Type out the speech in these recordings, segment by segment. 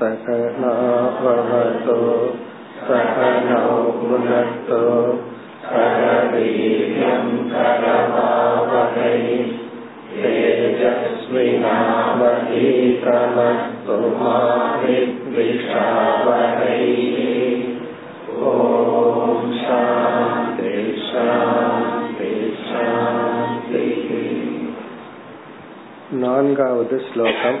सकनाववतो सकनौ भुनक्तो सह वीर्यं करवावहै तेजस्विनावधीतमस्तु मा विद्विषावहै ॐ शान्ति शान्ति शान्तिः नान्गावद् श्लोकम्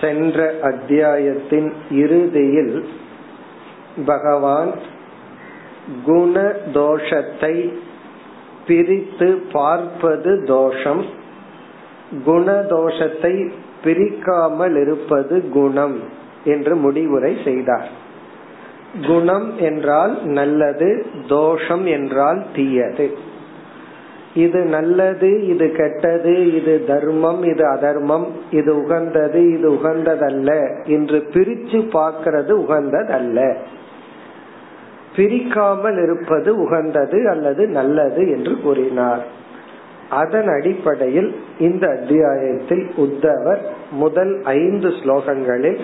சென்ற அத்தியாயத்தின் இறுதியில் பகவான் குண தோஷத்தை பிரித்து பார்ப்பது தோஷம் குணதோஷத்தை பிரிக்காமல் இருப்பது குணம் என்று முடிவுரை செய்தார். குணம் என்றால் நல்லது தோஷம் என்றால் தீயது. இது நல்லது இது கெட்டது இது தர்மம் இது அதர்மம் இது உகந்தது இது உகந்ததல்ல என்று பிரிச்சு பார்க்கிறது உகந்ததல்ல. பிரிக்காமல் இருப்பது உகந்தது அல்லது நல்லது என்று கூறினார். அதன் அடிப்படையில் இந்த அத்தியாயத்தில் உத்தவர் முதல் ஐந்து ஸ்லோகங்களில்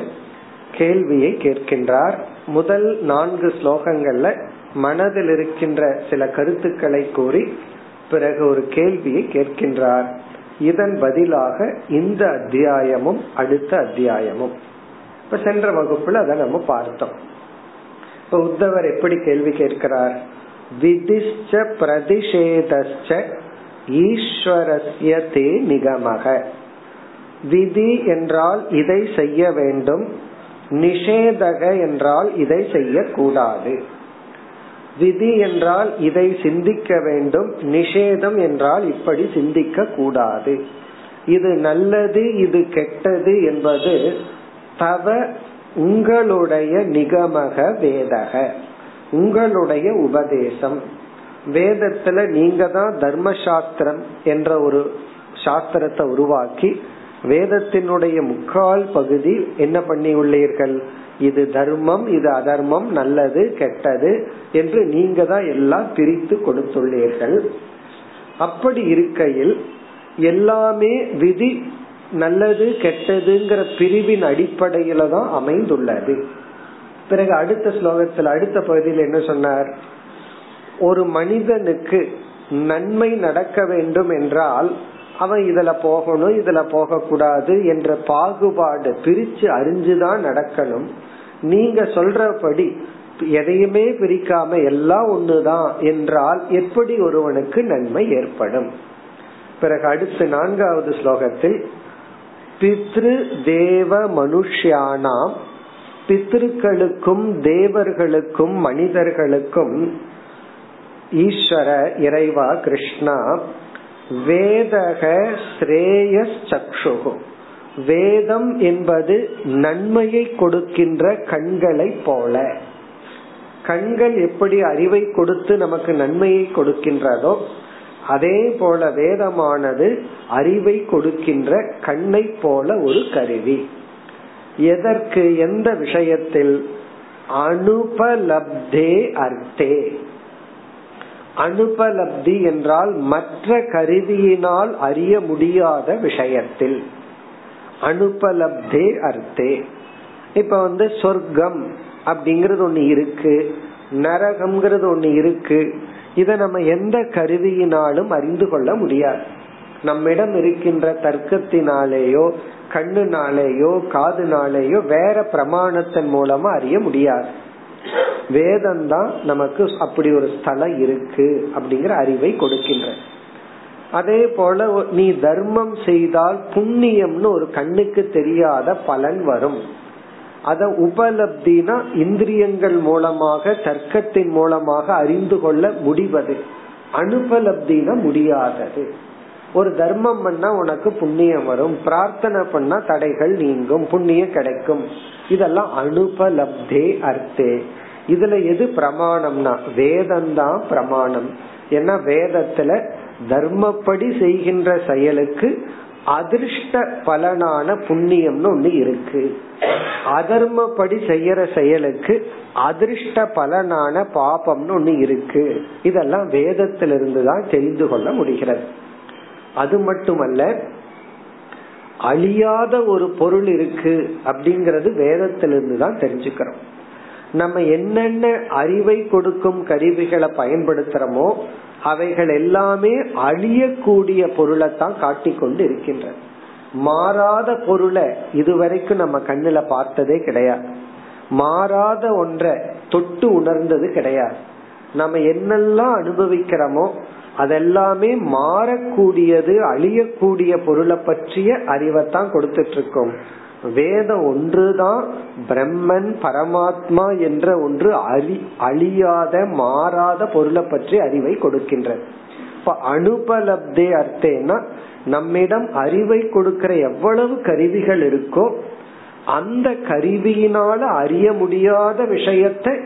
கேள்வியை கேட்கின்றார். முதல் நான்கு ஸ்லோகங்கள்ல மனதில் இருக்கின்ற சில கருத்துக்களை கூறி பிறகு ஒரு கேள்வியை கேட்கின்றார். இதன் பதிலாக இந்த அத்தியாயமும் அடுத்த அத்தியாயமும். இப்ப சென்ற வகுப்புல அதை நம்ம பார்த்தோம். இப்ப உத்தவர் எப்படி கேள்வி கேட்கிறார்? விதிஷ்ட பிரதிஷேதச்ச ஈஸ்வரஸ்ய தே நிகமக. விதி என்றால் இதை செய்ய வேண்டும் நிஷேதக என்றால் இதை செய்யக்கூடாது. விதி என்றால் இதை சிந்திக்க வேண்டும் நிஷேதம் என்றால் இப்படி சிந்திக்க கூடாது இது நல்லது இது கெட்டது என்பது தவ உங்களுடைய நிகமக வேதக உங்களுடைய உபதேசம். வேதத்துல நீங்க தான் தர்மசாஸ்திரம் என்ற ஒரு சாஸ்திரத்தை உருவாக்கி வேதத்தினுடைய முக்கால் பகுதி என்ன பண்ணி உள்ளீர்கள் இது தர்மம் இது அதர்மம் நல்லது கெட்டது என்று நீங்க தான் எல்லாம் பிரித்து கொடுத்துள்ளீர்கள். அப்படி இருக்கையில் எல்லாமே விதி நல்லது கெட்டதுங்கிற பிரிவின் அடிப்படையில தான் அமைந்துள்ளது. பிறகு அடுத்த ஸ்லோகத்தில் அடுத்த பகுதியில் என்ன சொன்னார்? ஒரு மனிதனுக்கு நன்மை நடக்க வேண்டும் என்றால் அவன் இதுல போகணும் இதுல போக கூடாது என்ற பாகுபாடு பிரிச்சு அறிஞ்சுதான் நடக்கணும். நீங்க சொல்றபடி எதையுமே பிரிக்காம எல்லாம் ஒண்ணுதான் என்றால் எப்படி ஒருவனுக்கு நன்மை ஏற்படும்? பிறகு அடுத்து நான்காவது ஸ்லோகத்தில் பித்ரு தேவ மனுஷியானாம் பித்ருக்களுக்கும் தேவர்களுக்கும் மனிதர்களுக்கும் ஈஸ்வர இறைவா கிருஷ்ணா வேதக ஸ்ரேயஸ் சக்ஷுகு. வேதம் என்பது நன்மையை கொடுக்கின்ற கண்களை போல. கண்கள் எப்படி அறிவை கொடுத்து நமக்கு நன்மையை கொடுக்கின்றதோ அதே போல வேதமானது அறிவை கொடுக்கின்ற கண்ணை போல ஒரு கருவி. எதற்கு எந்த விஷயத்தில்? அனுபலப்தே அர்த்தே. அனுபலப்தி என்றால் மற்ற கருவியினால் அறிய முடியாத விஷயத்தில். அனுபலப்தே அர்த்தே. இப்ப வந்து சொர்க்கம் அப்படிங்கறது ஒண்ணு இருக்கு. நரகம்ங்கிறது ஒண்ணு இருக்கு. இத நம்ம எந்த கருவியினாலும் அறிந்து கொள்ள முடியாது. நம்மிடம் இருக்கின்ற தர்க்கத்தினாலேயோ கண்ணுனாலேயோ காதுனாலேயோ வேற பிரமாணத்தின் மூலமா அறிய முடியாது. வேதம் தான் நமக்கு அப்படி ஒரு ஸ்தலம் இருக்கு அப்படிங்கிற அறிவை கொடுக்கின்ற அதே போல நீ தர்மம் செய்தால் புண்ணியம்னு ஒரு கண்ணுக்கு தெரியாத பலன் வரும். அத உபலப்தினா இந்திரியங்கள் மூலமாக தர்க்கத்தின் மூலமாக அறிந்து கொள்ள முடிவது. அனுபலப்தினா முடியாதது. ஒரு தர்மம் பண்ணா உனக்கு புண்ணியம் வரும். பிரார்த்தனை பண்ணா தடைகள் நீங்கும் புண்ணியம் கிடைக்கும். இதெல்லாம் அனுபலப்தே அர்த்தே. இதுல எது பிரமாணம்னா வேதம் தான் பிரமாணம். ஏன்னா வேதத்துல தர்மப்படி செய்கின்ற செயலுக்கு அதிர்ஷ்ட பலனான புண்ணியம்னு ஒண்ணு இருக்கு. அதர்மப்படி செய்யற செயலுக்கு அதிர்ஷ்ட பலனான பாபம்னு ஒண்ணு இருக்கு. இதெல்லாம் வேதத்திலிருந்து தான் தெரிந்து கொள்ள முடிகிறது. அது மட்டுமல்ல அழியாத ஒரு பொருள் இருக்கு அப்படிங்கறது வேதத்திலிருந்து தான் தெரிஞ்சுக்கிறோம். நம்ம என்னென்ன அறிவை கொடுக்கும் கருவிகளை பயன்படுத்துறோமோ அவைகள் எல்லாமே அழியக்கூடிய பொருளைத்தான் காட்டி காட்டிக்கொண்டு இருக்கின்ற மாறாத பொருளை இதுவரைக்கும் நம்ம கண்ணுல பார்த்ததே கிடையாது. மாறாத ஒன்றை தொட்டு உணர்ந்தது கிடையாது. நம்ம என்னெல்லாம் அனுபவிக்கிறோமோ அதெல்லாமே மாறக்கூடியது அழியக்கூடிய பொருளை பற்றிய அறிவைத்தான் கொடுத்துட்டு இருக்கோம். வேதம் ஒன்றுதான் பிரம்மன் பரமாத்மா என்ற ஒன்று அழி அழியாத மாறாத பொருளை பற்றி அறிவை கொடுக்கின்றது. இப்ப அனுபலப்தே அர்த்தேனா நம்மிடம் அறிவை கொடுக்கிற எவ்வளவு கருவிகள் இருக்கோ அந்த கருவியினால அறிய முடியாத விஷயத்தை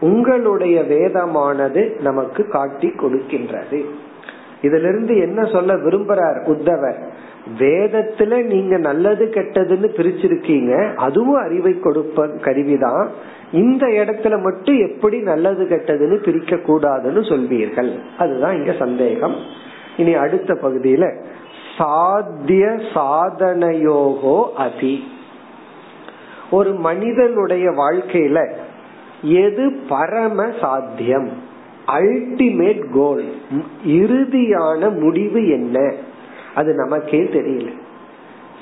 உங்களுடைய வேதமானது நமக்கு காட்டி கொடுக்கின்றது. இதிலிருந்து என்ன சொல்ல விரும்புறார் உத்தவர்? வேதத்துல நீங்க நல்லது கெட்டதுன்னு பிரிச்சிருக்கீங்க அதுவும் அறிவை கொடுப்ப கருவிதான். இந்த இடத்துல மட்டும் எப்படி நல்லது கெட்டதுன்னு பிரிக்க கூடாதுன்னு சொல்வீர்கள். அதுதான் இங்க சந்தேகம். இனி அடுத்த பகுதியில சாத்திய சாதனையோகோ அதி. ஒரு மனிதனுடைய வாழ்க்கையில எது பரம சாத்தியம்? அல்டிமேட் கோல் இறுதியான முடிவு என்ன? அது நமக்கே தெரியல.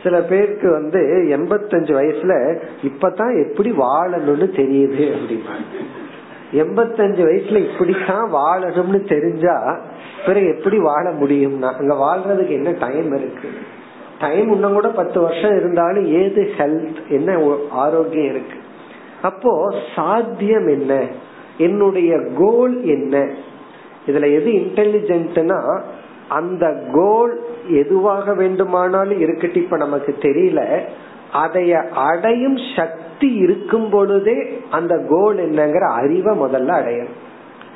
சில பேருக்கு வந்து எண்பத்தஞ்சு வயசுல இப்பதான் எப்படி வாழணும்னு தெரியுது அப்படின்னா எண்பத்தஞ்சு வயசுல இப்படித்தான் வாழணும்னு தெரிஞ்சா பிறகு எப்படி வாழ முடியும்னா அங்க வாழ்றதுக்கு என்ன டைம் இருக்கு? டைம் இன்னும் கூட பத்து வருஷம் இருந்தாலும் ஏது ஹெல்த் என்ன ஆரோக்கியம் இருக்கு? அப்போ சாத்தியம் என்ன? என்னுடைய கோல் என்ன? இதுல எது இன்டெலிஜென்ட்னா அந்த கோல் எதுவாக வேண்டுமானாலும் இருக்கட்டும். இப்ப நமக்கு தெரியல. அதைய அடையும் சக்தி இருக்கும் பொழுதே அந்த கோல் என்னங்கிற அறிவை முதல்ல அடையணும்.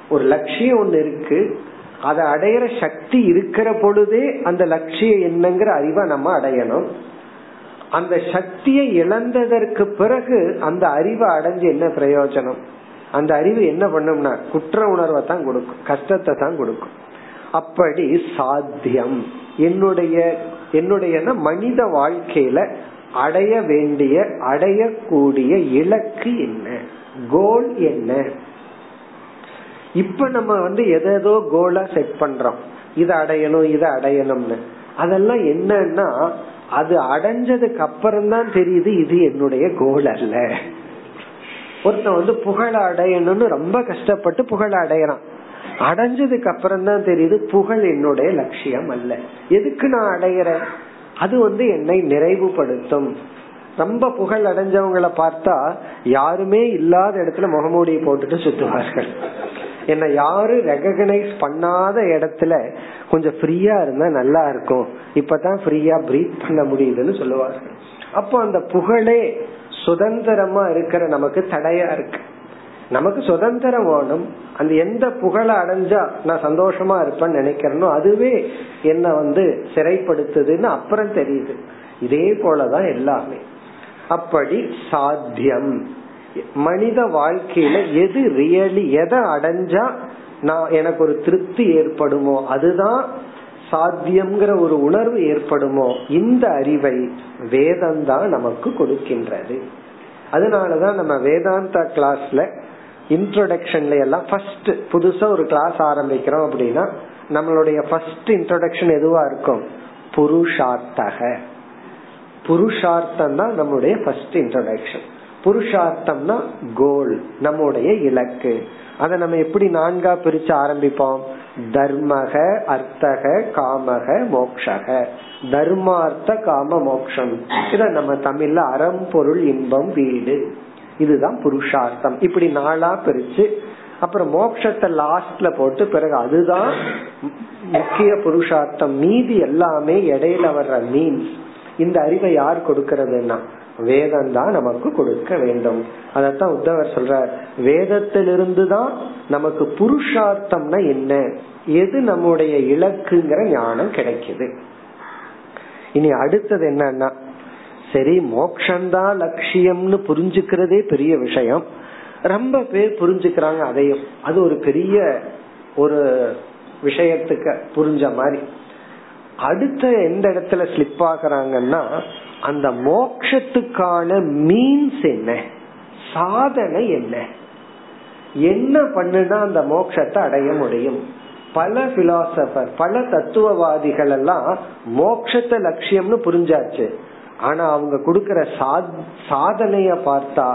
ஒரு லட்சியம் ஒண்ணு இருக்கு. அதை அடையிற சக்தி இருக்கிற பொழுதே அந்த லட்சியம் என்னங்கிற அறிவை நம்ம அடையணும். அந்த சக்தியை இழந்ததற்கு பிறகு அந்த அறிவை அடைஞ்சு என்ன பிரயோஜனம்? அந்த அறிவு என்ன பண்ணும்னா குற்ற உணர்வை தான் கொடுக்கும். கஷ்டத்தை தான் கொடுக்கும். அப்படி சாத்தியம். என்னுடைய என்னுடைய மனித வாழ்க்கையில அடைய வேண்டிய அடையக்கூடிய இலக்கு என்ன? கோல் என்ன? இப்ப நம்ம வந்து எதோ கோலா செட் பண்றோம். இதை அடையணும் இதை அடையணும்னு. அதெல்லாம் என்னன்னா அது அடைஞ்சதுக்கு அப்புறம் தான் தெரியுது இது என்னுடைய கோல் அல்ல. ஒருத்தன் வந்து புகழ அடையணும்னு ரொம்ப கஷ்டப்பட்டு புகழ அடையறான். அடைஞ்சதுக்கு அப்புறம் தான் தெரியுது புகழ் என்னுடைய லட்சியம் அல்ல. எதுக்கு நான் அடையிறேன்? அது வந்து என்னை நிறைவுபடுத்தும். ரொம்ப புகழ் அடைஞ்சவங்களை பார்த்தா யாருமே இல்லாத இடத்துல முகமூடியை போட்டுட்டு சுத்துவார்கள். என்ன யாரும் ரெகனைஸ் பண்ணாத இடத்துல கொஞ்சம் ஃப்ரீயா இருந்தா நல்லா இருக்கும். இப்பதான் ஃப்ரீயா பிரீத் பண்ண முடியுதுன்னு சொல்லுவார்கள். அப்போ அந்த புகழே சுதந்திரமா இருக்கிற நமக்கு தடையா இருக்கு. நமக்கு சுதந்திரம் வேணும். அந்த எந்த புகழ அடைஞ்சா நான் சந்தோஷமா இருப்பேன்னு நினைக்கிறேனோ அதுவே என்ன வந்து சிறைப்படுத்துதுன்னு அப்புறம் தெரியுது. இதே போலதான் எல்லாமே. அப்படி சாத்தியம். மனித வாழ்க்கையில எது ரியலி எதை அடைஞ்சா நான் எனக்கு ஒரு திருப்தி ஏற்படுமோ அதுதான் சாத்தியம்ங்கிற ஒரு உணர்வு ஏற்படுமோ இந்த அறிவை வேதம் தான் நமக்கு கொடுக்கின்றது. அதனாலதான் நம்ம வேதாந்தா கிளாஸ்ல இன்ட்ரோடக்ஷன்ல எல்லாம் ஃபர்ஸ்ட் புதுசா ஒரு கிளாஸ் ஆரம்பிக்கிறோம் அப்படின்னா நம்மளுடைய ஃபர்ஸ்ட் இன்ட்ரோடக்ஷன் எதுவா இருக்கும்? புருஷார்த்தக. புருஷார்த்தம் தான் நம்முடைய ஃபர்ஸ்ட் இன்ட்ரோடக்ஷன் புருஷார்த்தம்னா கோல் நம்முடைய இலக்கு. அதை நம்ம எப்படி நான்கா பிரிச்சு ஆரம்பிப்போம்? தர்மக அர்த்தக காமக மோக்ஷக. தர்மார்த்த காம மோக்ஷம். இத நம்ம தமிழ்ல அறம் பொருள் இன்பம் வீடு. இதுதான் புருஷார்த்தம். இப்படி நாளா பிரிச்சு அப்புறம் மோட்சத்தை லாஸ்ட்ல போட்டு பிறகு அதுதான் முக்கிய புருஷார்த்தம். மீதி எல்லாமே இடையில வர்ற மீன்ஸ் இந்த அறிவை யார் கொடுக்கறதுன்னா வேதம் தான் நமக்கு கொடுக்க வேண்டும். அதத்தான் உத்தவர் சொல்றார். வேதத்திலிருந்து தான் நமக்கு புருஷார்த்தம்னா என்ன? எது நம்முடைய இலக்குங்கிற ஞானம் கிடைக்குது. இனி அடுத்தது என்னன்னா சரி மோக்ஷந்தான் லட்சியம்னு புரிஞ்சுக்கிறதே பெரிய விஷயம். ரொம்ப பேர் புரிஞ்சுக்கிறாங்க அதையும். அது ஒரு பெரிய ஒரு விஷயத்துக்கு புரிஞ்ச மாதிரி. அடுத்த எந்த இடத்துல ஸ்லிப் ஆகுறாங்கன்னா அந்த மோக்ஷத்துக்கான மீன்ஸ் என்ன? சாதனை என்ன? என்ன பண்ணுனா அந்த மோக்ஷத்தை அடைய முடியும்? பல பிலாசபர் பல தத்துவவாதிகள் எல்லாம் மோக்ஷத்தை லட்சியம்னு புரிஞ்சாச்சு. ஆனா அவங்க கொடுக்கற சாதனைய பார்த்தா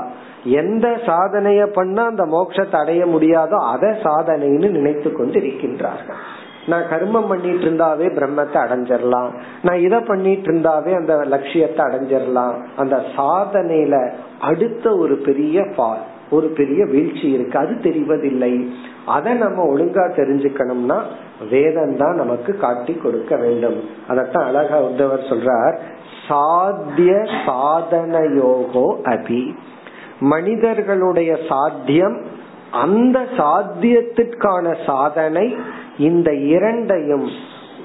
எந்த சாதனைய பண்ணா அந்த மோட்சத்தை அடைய முடியாதோ அதை சாதனைன்னு நினைத்து கொண்டு இருக்கின்றார்கள் நான் கர்மம் பண்ணிட்டு இருந்தாவே பிரம்மத்தை அடைஞ்சிடலாம் நான் இதை பண்ணிட்டு இருந்தாவே அந்த லட்சியத்தை அடைஞ்சிடலாம் அந்த சாதனையில அடுத்த ஒரு பெரிய பால் ஒரு பெரிய வீழ்ச்சி இருக்கு. அது தெரிவதில்லை. அதை நம்ம ஒழுங்கா தெரிஞ்சுக்கணும்னா வேதம் தான் நமக்கு காட்டி கொடுக்க வேண்டும். அதத்தான் அழகா உத்தவர் சொல்றார். சாத்திய சாதனையோகோ அபி. மனிதர்களுடைய சாத்தியம் அந்த சாத்தியத்திற்கான சாதனை இந்த இரண்டையும்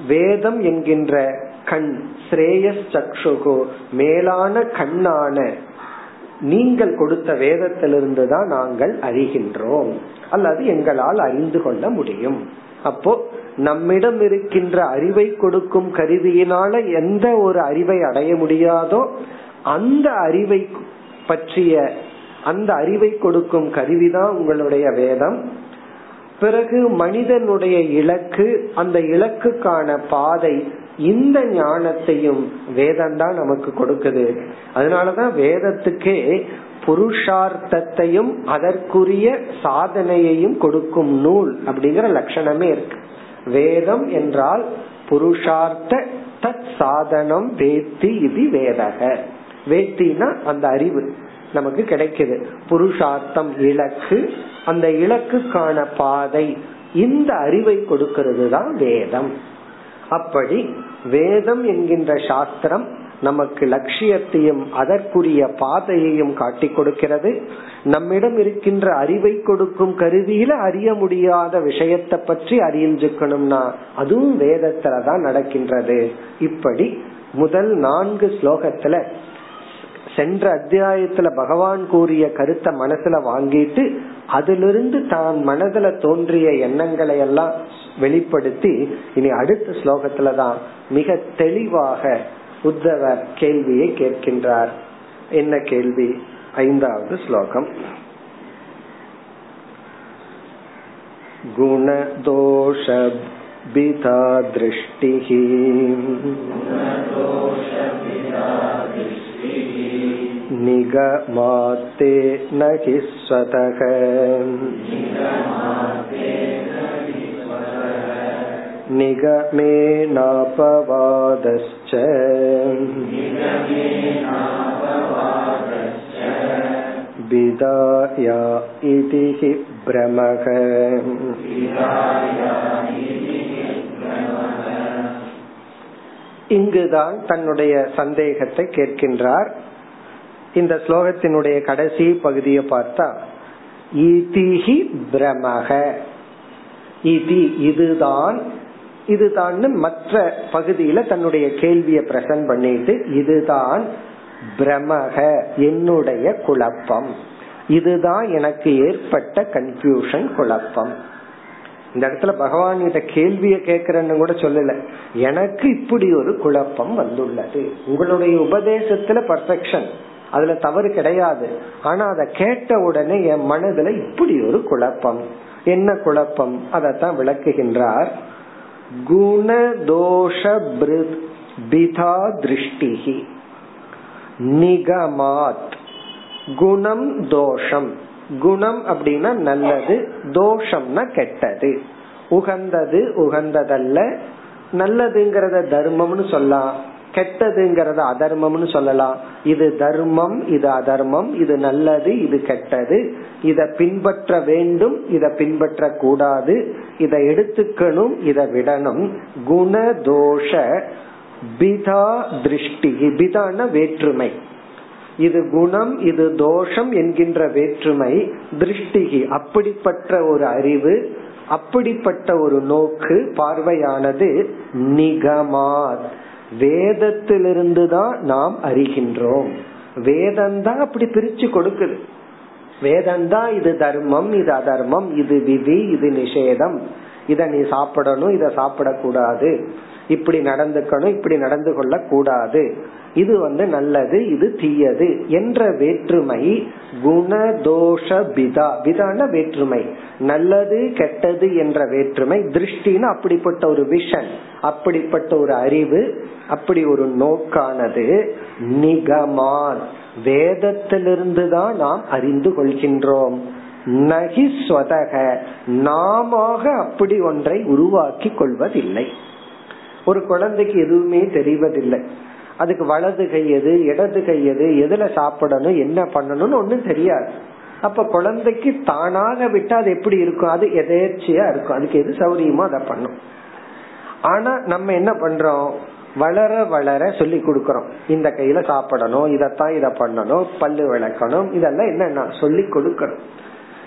வேதம் என்கின்ற கண் ஸ்ரேயஸ் சக்ஷுகு மேலான கண்ணான நீங்கள் கொடுத்த வேதத்திலிருந்து தான் நாங்கள் அறிகின்றோம். அல்லது எங்களால் அறிந்து கொள்ள முடியும். அப்போ நம்மிடம் இருக்கின்ற அறிவை கொடுக்கும் கருவியினால எந்த ஒரு அறிவை அடைய முடியாதோ அந்த அறிவை பற்றிய அந்த அறிவை கொடுக்கும் கருவிதான் உங்களுடைய வேதம். பிறகு மனிதனுடைய இலக்கு அந்த இலக்குக்கான பாதை இந்த ஞானத்தையும் வேதம் தான் நமக்கு கொடுக்குது. அதனாலதான் வேதத்துக்கே புருஷார்த்தத்தையும் அதற்குரிய சாதனையையும் கொடுக்கும் நூல் அப்படிங்கிற லட்சணமே இருக்கு. வேதம் என்றால் புருஷார்த்த தத் சாதனம் வேத்தி இது வேதக. வேத்தினா அந்த அறிவு நமக்கு கிடைக்குது. புருஷார்த்தம் இலக்கு அந்த இலக்குக்கான பாதை இந்த அறிவை கொடுக்கிறது தான் வேதம். அப்படி வேதம் என்கின்ற சாஸ்திரம் நமக்கு லட்சியத்தையும் அதற்குரிய பாதையையும் காட்டி கொடுக்கிறது. நம்மிடம் இருக்கின்ற அறிவை கொடுக்கும் கருவியில அறிய முடியாத விஷயத்தை பற்றி அறிஞ்சுக்கணும்னா அதுவும் வேதத்துலதான் நடக்கின்றது. இப்படி முதல் நான்கு ஸ்லோகத்துல சென்ற அத்தியாயத்துல பகவான் கூறிய கருத்தை மனசுல வாங்கிட்டு அதிலிருந்து தான் மனதுல தோன்றிய எண்ணங்களை எல்லாம் வெளிப்படுத்தி இனி அடுத்த ஸ்லோகத்துலதான் மிக தெளிவாக உத்தவர் கேள்வியை கேட்கின்றார் என்ன கேள்வி ஐந்தாவது ஸ்லோகம் குணதோஷ பிதா திருஷ்டிः निगमाते न हि स्वतः निगमेनापवादश्च विदाया इति हि भ्रमः இங்குதான் தன்னுடைய சந்தேகத்தை கேட்கின்றார் இந்த ஸ்லோகத்தினுடைய கடைசி பகுதியை பார்த்தா இதிஹி பிரமக இதி இதுதான் இதுதான் மற்ற பகுதியில தன்னுடைய கேள்வியை பிரசன்ட் பண்ணிட்டு இதுதான் பிரமக என்னுடைய குழப்பம். இதுதான் எனக்கு ஏற்பட்ட கன்ஃபியூஷன் குழப்பம். இந்த இடத்துல பகவான் கிட்ட கேள்விய கேக்குறன்னு கூட சொல்லல. எனக்கு இப்படி ஒரு குழப்பம் வந்துள்ளது. உங்களுடைய உபதேசத்துல பர்ஃபெக்ஷன் அதுல தவறு கிடையாது. ஆனா அதை கேட்ட உடனே என் மனதுல இப்படி ஒரு குழப்பம். என்ன குழப்பம்? அதத்தான் விளக்குகின்றார். குணதோஷ பிதா திருஷ்டிகி நிகமாத். குணம் தோஷம். குணம் அப்படின்னா நல்லது தோஷம்னா கெட்டது. உகந்தது உகந்ததல்ல நல்லதுங்கிறத தர்மம்னு சொல்லலாம். கெட்டதுங்கிறத அதர்மம்னு சொல்லலாம். இது தர்மம் இது அதர்மம் இது நல்லது இது கெட்டது. இத பின்பற்ற வேண்டும் இத பின்பற்ற கூடாது இத எடுத்துக்கணும் இத விடணும். குண தோஷ பிதா திருஷ்டி. பிதான வேற்றுமை. இது குணம் இது தோஷம் என்கின்ற வேற்றுமை திருஷ்டிகி. அப்படிப்பட்ட ஒரு அறிவு அப்படிப்பட்ட ஒரு நோக்கு பார்வையானது நிகமாத். வேதத்திலிருந்து தான் நாம் அறிகின்றோம். வேதம்தான் அப்படி பிரிச்சு கொடுக்குது. வேதம்தான் இது தர்மம் இது அதர்மம் இது விதி இது நிஷேதம். இத நீ சாப்பிடணும் இத சாப்பிடக்கூடாது. இப்படி நடந்துக்கணும் இப்படி நடந்து கொள்ள கூடாது இது வந்து நல்லது இது தீயது என்ற வேற்றுமை. குணதோஷ பிதா பிதான வேற்றுமை. நல்லது கெட்டது என்ற வேற்றுமை. திருஷ்டின்னு அப்படிப்பட்ட ஒரு விஷன் அப்படிப்பட்ட ஒரு அறிவு அப்படி ஒரு நோக்கானது. நிகமான். வேதத்திலிருந்து தான் நாம் அறிந்து கொள்கின்றோம். நகி ஸ்வதக. நாம அப்படி ஒன்றை உருவாக்கி கொள்வதில்லை. ஒரு குழந்தைக்கு எதுவுமே தெரிவதில்லை. அதுக்கு வலது கை எது இடது கை எது எதுல சாப்பிடணும் என்ன பண்ணணும்னு ஒண்ணும் தெரியாது. அப்ப குழந்தைக்கு தானாக விட்டா அது எப்படி இருக்கும்? அது எதேச்சியா இருக்கும். அதுக்கு எது சௌரியமோ அதை பண்ணும். ஆனா நம்ம என்ன பண்றோம்? வளர வளர சொல்லி கொடுக்கறோம். இந்த கையில சாப்பிடணும் இதத்தான் இத பண்ணணும் பல்லு விளக்கணும் இதெல்லாம் என்னன்னா சொல்லி கொடுக்கணும்.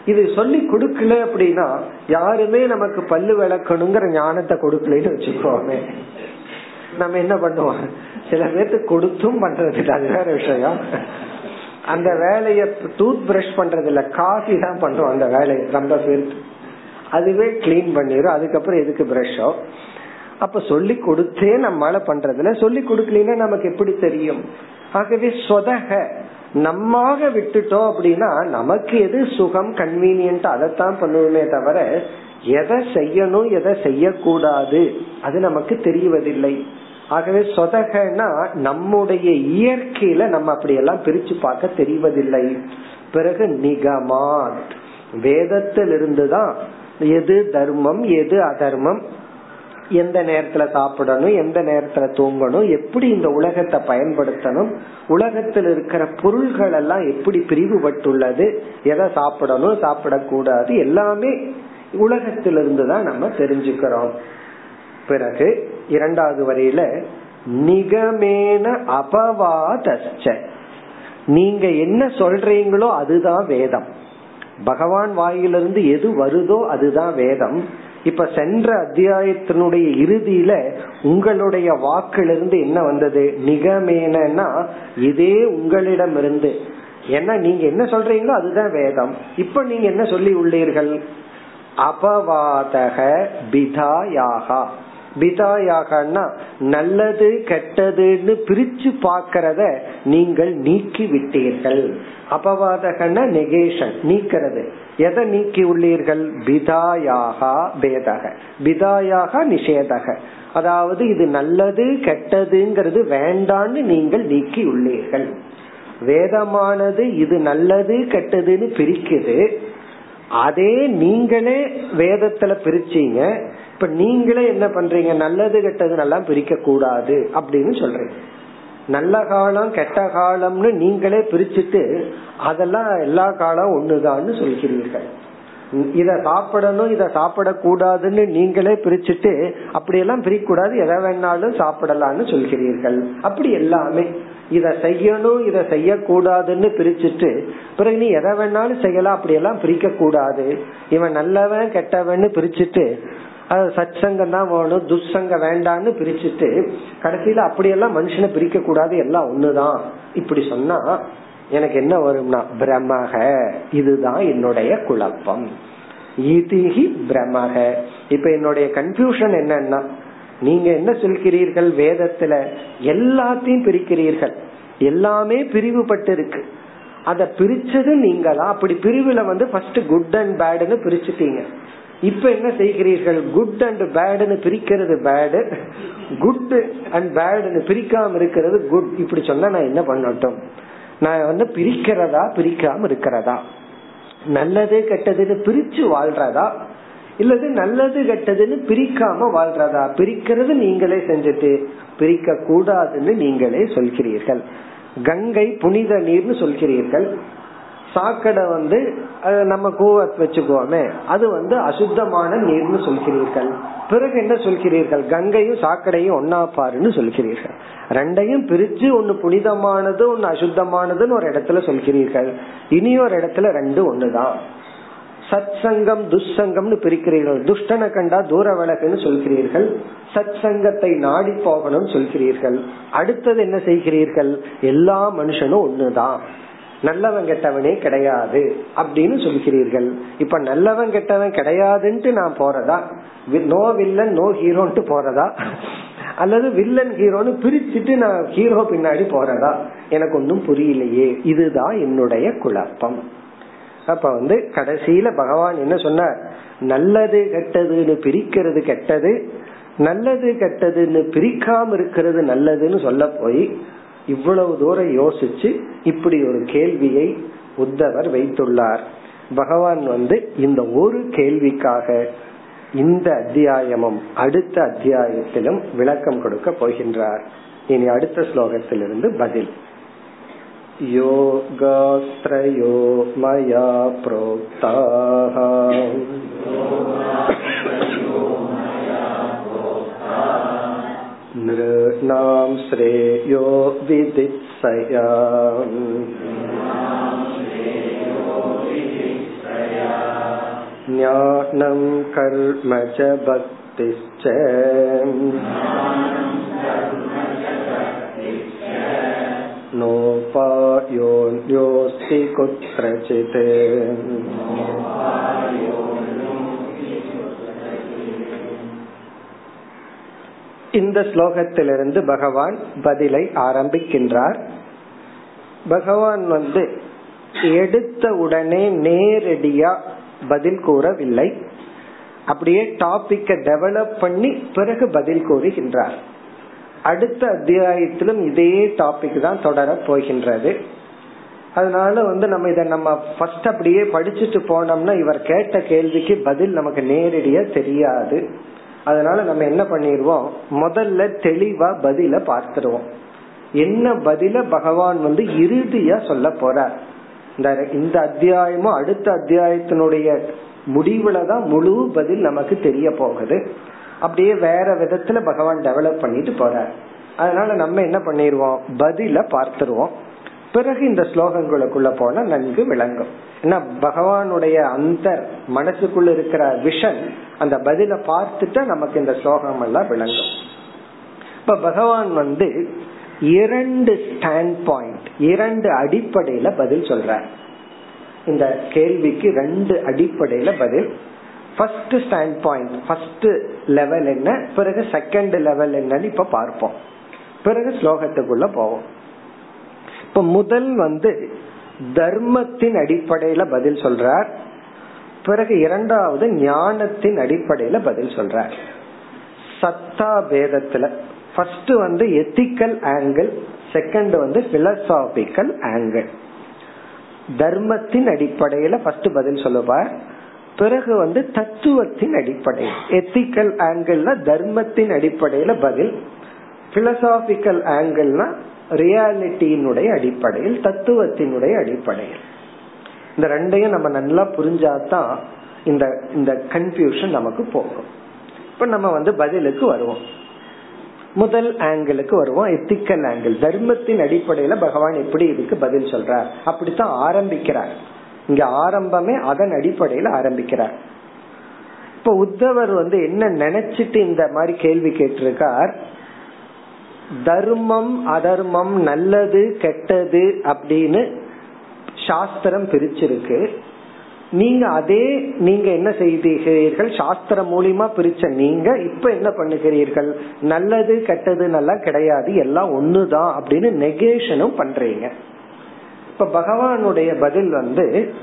இது சொல்லி கொடுக்கல அப்படின்னா யாருமே நமக்கு பல்லு விளக்கணுங்கிற ஞானத்தை கொடுக்கலன்னு வச்சுக்கோமே. நம்ம என்ன பண்ணுவோம்? சில பேர்த்து கொடுத்தும் பண்றது இல்லை அது வேற விஷயம். அந்த வேலைய டூத் பிரஷ் பண்றது இல்ல காஃபி தான் பண்றோம் அந்த வேலையை. ரொம்ப பேருக்கு அதுவே கிளீன் பண்ணிடும் அதுக்கப்புறம் எதுக்கு பிரஷோ அப்ப சொல்லி கொடுத்தே நம்மளால பண்றதுல சொல்லி கொடுக்கலன்னா நமக்கு எப்படி தெரியும்? ஆகவே சொதக. நம்மாக விட்டுட்டோம் அப்படின்னா நமக்கு எது சுகம் கன்வீனியன்ட் அதைத்தான் பண்ணுவோமே தவிர எதை செய்யணும் எதை செய்யக்கூடாது? அது நமக்கு தெரிவதில்லை. ஆகவே சொதகனா நம்முடைய இயற்கையில நம்ம அப்படி எல்லாம் பிரிச்சு பார்க்க தெரிவதில்லை. பிறகு நிகமான். வேதத்திலிருந்துதான் எது தர்மம் எது அதர்மம் எந்த நேரத்துல சாப்பிடணும் எந்த நேரத்துல தூங்கணும் எப்படி இந்த உலகத்தை பயன்படுத்தணும் உலகத்தில் இருக்கிற பொருள்கள் எல்லாம் எப்படி பிரிவுபட்டுள்ளது எதை சாப்பிடணும் சாப்பிடக்கூடாது எல்லாமே உலகத்திலிருந்து தான் நம்ம தெரிஞ்சுக்கிறோம். பிறகு இரண்டாவது வரையில நிகமேன அபவாதச்ச. நீங்க என்ன சொல்றீங்களோ அதுதான் வேதம். பகவான் வாயிலிருந்து எது வருதோ அதுதான் வேதம். இப்ப சென்ற அத்தியாயத்தினுடைய இறுதியில உங்களுடைய வாக்கிலிருந்து என்ன வந்தது? நிகமேனா இதே உங்களிடம் இருந்து ஏன்னா நீங்க என்ன சொல்றீங்களோ அதுதான் வேதம். இப்ப நீங்க என்ன சொல்லி உள்ளீர்கள்? அபவாதக பிதாயாகா. பிதாயாகனா நல்லது கெட்டதுன்னு பிரிச்சு பாக்கிறத நீங்கள் நீக்கி விட்டீர்கள் அபவாதகன நெகேஷன் நீக்கிறது. எதை நீக்கி உள்ளீர்கள்? பிதாயாகா பேதக. பிதாயாக நிஷேதக. அதாவது இது நல்லது கெட்டதுங்கிறது வேண்டான்னு நீங்கள் நீக்கி உள்ளீர்கள். வேதமானது இது நல்லது கெட்டதுன்னு பிரிக்குது. அதே நீங்களே வேதத்துல பிரிச்சீங்க. இப்ப நீங்களே என்ன பண்றீங்க? நல்லது கெட்டது நல்லா பிரிக்க கூடாது அப்படின்னு சொல்றீங்க. நல்ல காலம் கெட்ட காலம்னு நீங்களே பிரிச்சுட்டு அதெல்லாம் எல்லா காலம் ஒண்ணுதான்னு சொல்கிறீர்கள். இத சாப்பிடணும் இத சாப்பிடக்கூடாதுன்னு நீங்களே பிரிச்சுட்டு அப்படியெல்லாம் பிரிக்கூடாது எதை வேணாலும் சாப்பிடலாம்னு சொல்கிறீர்கள். அப்படி எல்லாமே. இத செய்யணும் இத செய்யக்கூடாதுன்னு பிரிச்சுட்டு பிறகு நீ எதை வேணாலும் செய்யலாம் அப்படியெல்லாம் பிரிக்க கூடாது இவன் நல்லவன் கெட்டவன்னு பிரிச்சுட்டு அது சச்சங்கம் தான் வேணும் துஷ்சங்க வேண்டான்னு பிரிச்சுட்டு கடைசியில அப்படியெல்லாம் மனுஷனை பிரிக்க கூடாது எல்லாம் ஒண்ணுதான். இப்படி சொன்னா எனக்கு என்ன வரும்னா பிரமக இதுதான் என்னுடைய குழப்பம். இதிகி பிரமக இப்ப என்னுடைய கன்ஃபியூஷன் என்னன்னா நீங்க என்ன சொல்கிறீர்கள் வேதத்துல? எல்லாத்தையும் பிரிக்கிறீர்கள். எல்லாமே பிரிவுபட்டு இருக்கு அத பிரிச்சது நீங்களா? அப்படி பிரிவுல வந்து ஃபர்ஸ்ட் குட் அண்ட் பேடுன்னு பிரிச்சுட்டீங்க. இப்ப என்ன செய்கிறீர்கள்? குட் அண்ட் பேடுன்னு பிரிக்கிறது பேடு குட் அண்ட் பேடுன்னு பிரிக்காம இருக்கிறது குட் இப்படி சொன்னா நான் என்ன பண்ணட்டும்? நான் வந்து பிரிக்கிறதா பிரிக்காம இருக்கிறதா? நல்லது கெட்டதுன்னு பிரிச்சு வாழ்றதா? இல்லது நல்லது கெட்டதுன்னு பிரிக்காம வாழ்றதா? பிரிக்கிறது நீங்களே செஞ்சுட்டு பிரிக்க கூடாதுன்னு நீங்களே சொல்கிறீர்கள். கங்கை புனித நீர்னு சொல்கிறீர்கள். சாக்கடை வந்து நம்ம கூவத் வச்சுக்கோமே அது வந்து அசுத்தமான நீர்னு சொல்கிறீர்கள். பிறகு என்ன சொல்கிறீர்கள்? கங்கையும் சாக்கடையும் ஒன்னா பாருன்னு சொல்கிறீர்கள். ரெண்டையும் பிரிச்சு ஒன்னு புனிதமானது ஒன்னு அசுத்தமானதுன்னு ஒரு இடத்துல சொல்கிறீர்கள். இனி ஒரு இடத்துல ரெண்டு ஒண்ணுதான். சத் சங்கம் துஷ்சங்கம்னு பிரிக்கிறீர்கள். துஷ்டனை கண்டா தூர விளக்குன்னு சொல்கிறீர்கள். சத் சங்கத்தை நாடி போகணும்னு சொல்கிறீர்கள். அடுத்தது என்ன செய்கிறீர்கள்? எல்லா மனுஷனும் ஒண்ணுதான். நல்லவன் கெட்டவனே கிடையாது அப்படின்னு சொல்கிறீர்கள். இப்ப நல்லவன் கெட்டவன் கிடையாதுன்ட்டு நான் போறதா? நோ வில்லன் நோ ஹீரோன்ட்டு போறதா? அல்லது வில்லன் ஹீரோன்னு பிரிச்சுட்டு நான் ஹீரோ பின்னாடி போறதா? எனக்கு ஒன்றும் புரியலையே. இதுதான் என்னுடைய குழப்பம். அப்ப வந்து கடைசியில பகவான் என்ன சொன்னார்? நல்லது கெட்டதுன்னு பிரிக்கிறது கெட்டது நல்லது கெட்டதுன்னு பிரிக்காம இருக்கிறது நல்லதுன்னு சொல்ல போய் இவ்வளவு தூரம் யோசிச்சு இப்படி ஒரு கேள்வியை உத்தவர் வைத்துள்ளார் பகவான் வந்து இந்த ஒரு கேள்விக்காக இந்த அத்தியாயமும் அடுத்த அத்தியாயத்திலும் விளக்கம் கொடுக்க போகின்றார் இனி அடுத்த ஸ்லோகத்திலிருந்து பதில் योगास्त्रयो मया प्रोक्ताः नृणां श्रेयो विदित्सया ज्ञानं कर्म च भक्तिश्च नोपायोऽन्योऽस्ति कुत्रचित् இந்த ஸ்லோகத்திலிருந்து பகவான் பதிலை ஆரம்பிக்கின்றார். பகவான் வந்து எடுத்த உடனே நேரடியா பதில் கூறவில்லை. அப்படியே டாபிக்க டெவலப் பண்ணி பிறகு பதில் கூறுகின்றார். அடுத்த அத்தியாயத்திலும் இதே டாபிக் தான் தொடர போகின்றது. அதனால வந்து நம்ம இதை நம்ம ஃபர்ஸ்ட் அப்படியே படிச்சுட்டு போனோம்னா இவர் கேட்ட கேள்விக்கு பதில் நமக்கு நேரடியா தெரியாது. அதனால நம்ம என்ன பண்ணிடுவோம்? முதல்ல தெளிவா பதில பார்த்துருவோம் என்ன பதில பகவான் வந்து இறுதியா சொல்ல போறார். இந்த இந்த அத்தியாயமும் அடுத்த அத்தியாயத்தினுடைய முடிவுல தான் முழு பதில் நமக்கு தெரிய போகுது. அப்படியே வேற விதத்துல பகவான் டெவலப் பண்ணிட்டு போறார். அதனால நம்ம என்ன பண்ணிடுவோம்? பதில பார்த்துருவோம் பிறகு இந்த ஸ்லோகங்களுக்குள்ள போன நன்கு விளங்கும். ஏன்னா பகவானுடைய அந்த மனசுக்குள்ள இருக்கிற விஷன் அந்த பதில பார்த்துட்டா நமக்கு இந்த ஸ்லோகம் எல்லாம் விளங்கும். இப்ப பகவான் வந்து இரண்டு ஸ்டாண்ட் பாயிண்ட் இரண்டு அடிப்படையில பதில் சொல்றார். இந்த கேள்விக்கு ரெண்டு அடிப்படையில பதில். First stand point first level என்ன பிறகு செகண்ட் லெவல் என்னன்னு இப்ப பார்ப்போம். பிறகு ஸ்லோகத்துக்குள்ள போவோம். இப்ப முதல் வந்து தர்மத்தின் அடிப்படையில பதில் சொல்றார். பிறகு இரண்டாவது ஞானத்தின் அடிப்படையில பதில் சொல்றார். சத்தா பேதத்துல. ஃபர்ஸ்ட் வந்து எத்திக்கல் ஆங்கிள் செகண்ட் வந்து பிலசாபிக்கல் ஆங்கிள் தர்மத்தின் அடிப்படையில ஃபர்ஸ்ட் பதில் சொல்லுவார். பிறகு வந்து தத்துவத்தின் அடிப்படையில். எத்திக்கல் ஆங்கிள் தர்மத்தின் அடிப்படையில பதில். பிலசாபிக்கல் ஆங்கிள்னா ரியாலிட்டியினுடைய அடிப்படையில் தத்துவத்தினுடைய அடிப்படையில். இந்த ரெண்டையும் நம்ம நல்லா புரிஞ்சாதான் இந்த இந்த கன்ஃபியூஷன் நமக்கு போகும். இப்ப நம்ம வந்து பதிலுக்கு வருவோம். முதல் ஆங்கிளுக்கு வருவோம். எத்திக்கல் ஆங்கிள் தர்மத்தின் அடிப்படையில பகவான் எப்படி இதுக்கு பதில் சொல்றார்? அப்படித்தான் ஆரம்பிக்கிறார். இங்க ஆரம்பமே அதன் அடிப்படையில ஆரம்பிக்கிறார். இப்ப உத்தவர் வந்து என்ன நினைச்சிட்டு இந்த மாதிரி கேள்வி கேட்டிருக்கார்? தர்மம் அதர்மம் நல்லது கெட்டது அப்படின்னு சாஸ்திரம் பிரிச்சிருக்கு. நீங்க அதே நீங்க என்ன செய்தீர்கள்? சாஸ்திரம் மூலியமா பிரிச்ச நீங்க இப்ப என்ன பண்ணுகிறீர்கள்? நல்லது கெட்டது நல்லா கிடையாது. எல்லாம் ஒண்ணுதான் அப்படின்னு நெகேஷனும் பண்றீங்க. இப்ப பகவானுடைய பதில் வந்து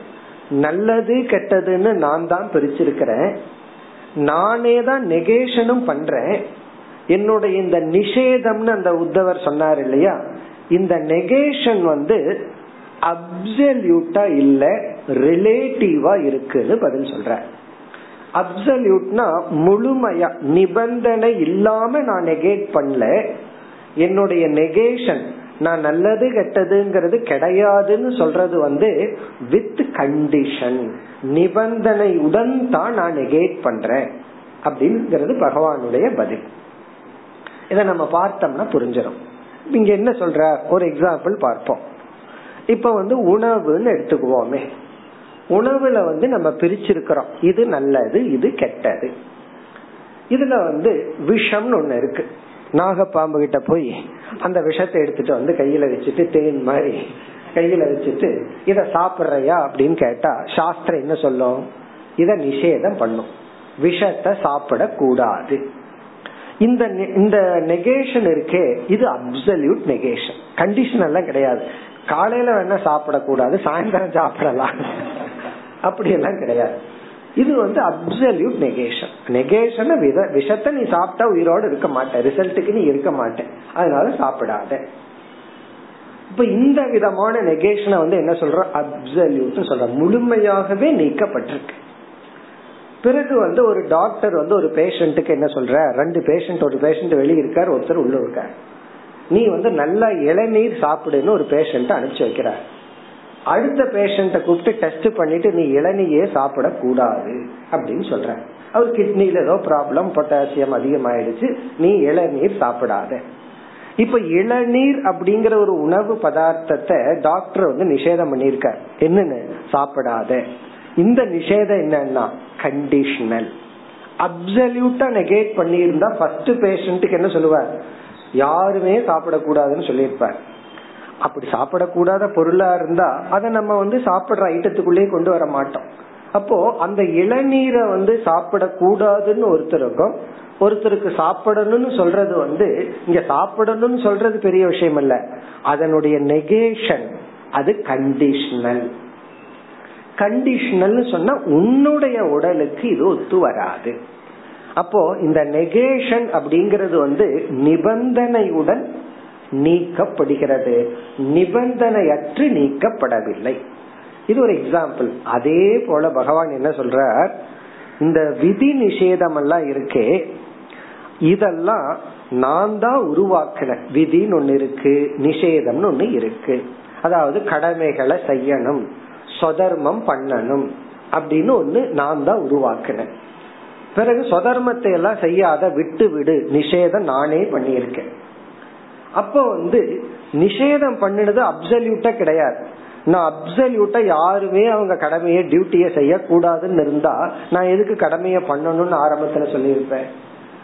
நல்லது கெட்டதுன்னு நான் தான் பிரிச்சிருக்கிறேன். நானே தான் நெகேஷனும் பண்றேன். என்னுடைய இந்த நிஷேதம்னு அந்த உத்தவர் சொன்னார் இல்லையா? இந்த நெகேஷன் வந்து அப்சல்யூட்டா இல்ல ரிலேட்டிவா இருக்குன்னு பதில் சொல்ற அப்சல்யூட்னா முழுமையா நிபந்தனை இல்லாம நான் நெகேட் பண்ணல. என்னுடைய நெகேஷன் நான் நல்லது கெட்டதுங்கிறது கிடையாதுன்னு சொல்றது வந்து வித் கண்டிஷன் நிபந்தனையுடன் தான் நான் நெகேட் பண்றேன். அப்படிங்கிறது பகவானுடைய பதில். இதை நம்ம பார்த்தோம்னா புரிஞ்சிடும் இங்க என்ன சொல்ற? ஒரு எக்ஸாம்பிள் பார்ப்போம். இப்ப வந்து உணவுன்னு எடுத்துக்குவோமே. உணவுல வந்து நம்ம பிரிச்சிருக்கிறோம். இது நல்லது இது கெட்டது. இதுல வந்து விஷம்னு ஒண்ணு இருக்கு. நாகப்பாம்பு கிட்ட போய் அந்த விஷத்தை எடுத்துட்டு வந்து கையில வச்சுட்டு தேன் மாதிரி கையில வச்சுட்டு இத சாப்பிடுறையா? அப்படின்னு கேட்டா சாஸ்திரம் என்ன சொல்லும்? இத நிஷேதம் பண்ணும். விஷத்தை சாப்பிடக்கூடாது. கூடாது இந்த இந்த நெகேஷன் இருக்கே இது அப்சல்யூட் நெகேஷன் கண்டிஷன் எல்லாம் கிடையாது. காலையில வேணா சாப்பிடக்கூடாது சாயந்தரம் சாப்பிடலாம். அப்படி எல்லாம் கிடையாது. இது வந்து அப்சல்யூட் நெகேஷன் நெகேஷன் விஷத்தை நீ சாப்பிட்டா உயிரோடு இருக்க மாட்டேன். ரிசல்ட்டுக்கு நீ இருக்க மாட்டேன். அதனால சாப்பிடாத. இப்ப இந்த விதமான நெகேஷனை வந்து என்ன சொல்ற? அப்சல்யூட் சொல்ற. முழுமையாகவே நீக்கப்பட்டிருக்கு. பிறகு வந்து ஒரு டாக்டர் வந்து ஒரு பேஷண்ட்டுக்கு என்ன சொல்ற? ரெண்டு பேஷண்ட் ஒரு பேஷண்ட் வெளியே இருக்கார் ஒருத்தர் உள்ள இருக்கார். நீ வந்து நல்லா இளநீர் சாப்பிடுன்னு ஒரு பேஷண்ட் அனுப்பிச்சு வைக்கிறார். அடுத்த பேஷண்ட கூப்பிட்டு டெஸ்ட் பண்ணிட்டு நீ இளநீயே சாப்பிட கூடாது அப்படின்னு சொல்ற அவர் கிட்னில ஏதோ ப்ராப்ளம் பொட்டாசியம் அதிகமாயிடுச்சு நீ இளநீர் சாப்பிடாத. இப்ப இளநீர் அப்படிங்கிற ஒரு உணவு பதார்த்தத்தை டாக்டர் வந்து நிஷேதம் பண்ணிருக்கார் என்னன்னு? சாப்பிடாத. இந்த நிஷேதம் என்னன்னா கண்டிஷனல் அப்சல்யூட்டா நெகேட் பண்ணியிருந்தா ஃபர்ஸ்ட் பேஷண்ட்டுக்கு என்ன சொல்லுவார்? யாருமே சாப்பிடக்கூடாதுன்னு சொல்லியிருப்பார். அப்படி சாப்பிடக்கூடாத பொருளா இருந்தா அதை நம்ம வந்து சாப்பிடுற ஐட்டத்துக்குள்ளேயே கொண்டு வர மாட்டோம். அப்போ அந்த இளநீரை வந்து சாப்பிடக்கூடாதுன்னு ஒருத்தருக்கும் ஒருத்தருக்கு சாப்பிடணும்னு சொல்றது வந்து இங்க சாப்பிடணும்னு சொல்றது பெரிய விஷயம் இல்ல. அதனுடைய நெகேஷன் அது கண்டிஷனல் கண்டிஷனல் சொன்னா உன்னுடைய உடலுக்கு இது ஒத்து வராது. அப்போ இந்த நெகேஷன் அப்படிங்கிறது வந்து நிபந்தனையுடன் நீக்கப்படுகிறது. நிபந்தனையற்று நீக்கப்படவில்லை. இது ஒரு எக்ஸாம்பிள் அதே போல பகவான் என்ன சொல்றார்? இந்த விதி நிஷேதம் எல்லாம் இருக்கே. இதெல்லாம் நான் தான் உருவாக்கின விதின்னு ஒன்னு இருக்கு நிஷேதம்னு ஒன்னு இருக்கு. அதாவது கடமைகளை செய்யணும். சொதர்மம் பண்ணணும். அப்படின்னு ஒண்ணு நான் தான் உருவாக்கினேன். பிறகு சொதர்மத்தை எல்லாம் செய்யாத விட்டு விடு நிஷேதம் நானே பண்ணியிருக்கேன். அப்போ வந்து நிஷேதம் பண்ணினது அப்சல்யூட்டா கிடையாது. நான் அப்சல்யூட்டா யாருமே அவங்க கடமையை டியூட்டியை செய்யக்கூடாதுன்னு இருந்தா நான் எதுக்கு கடமையை பண்ணணும்னு ஆரம்பத்துல சொல்லியிருப்பேன்.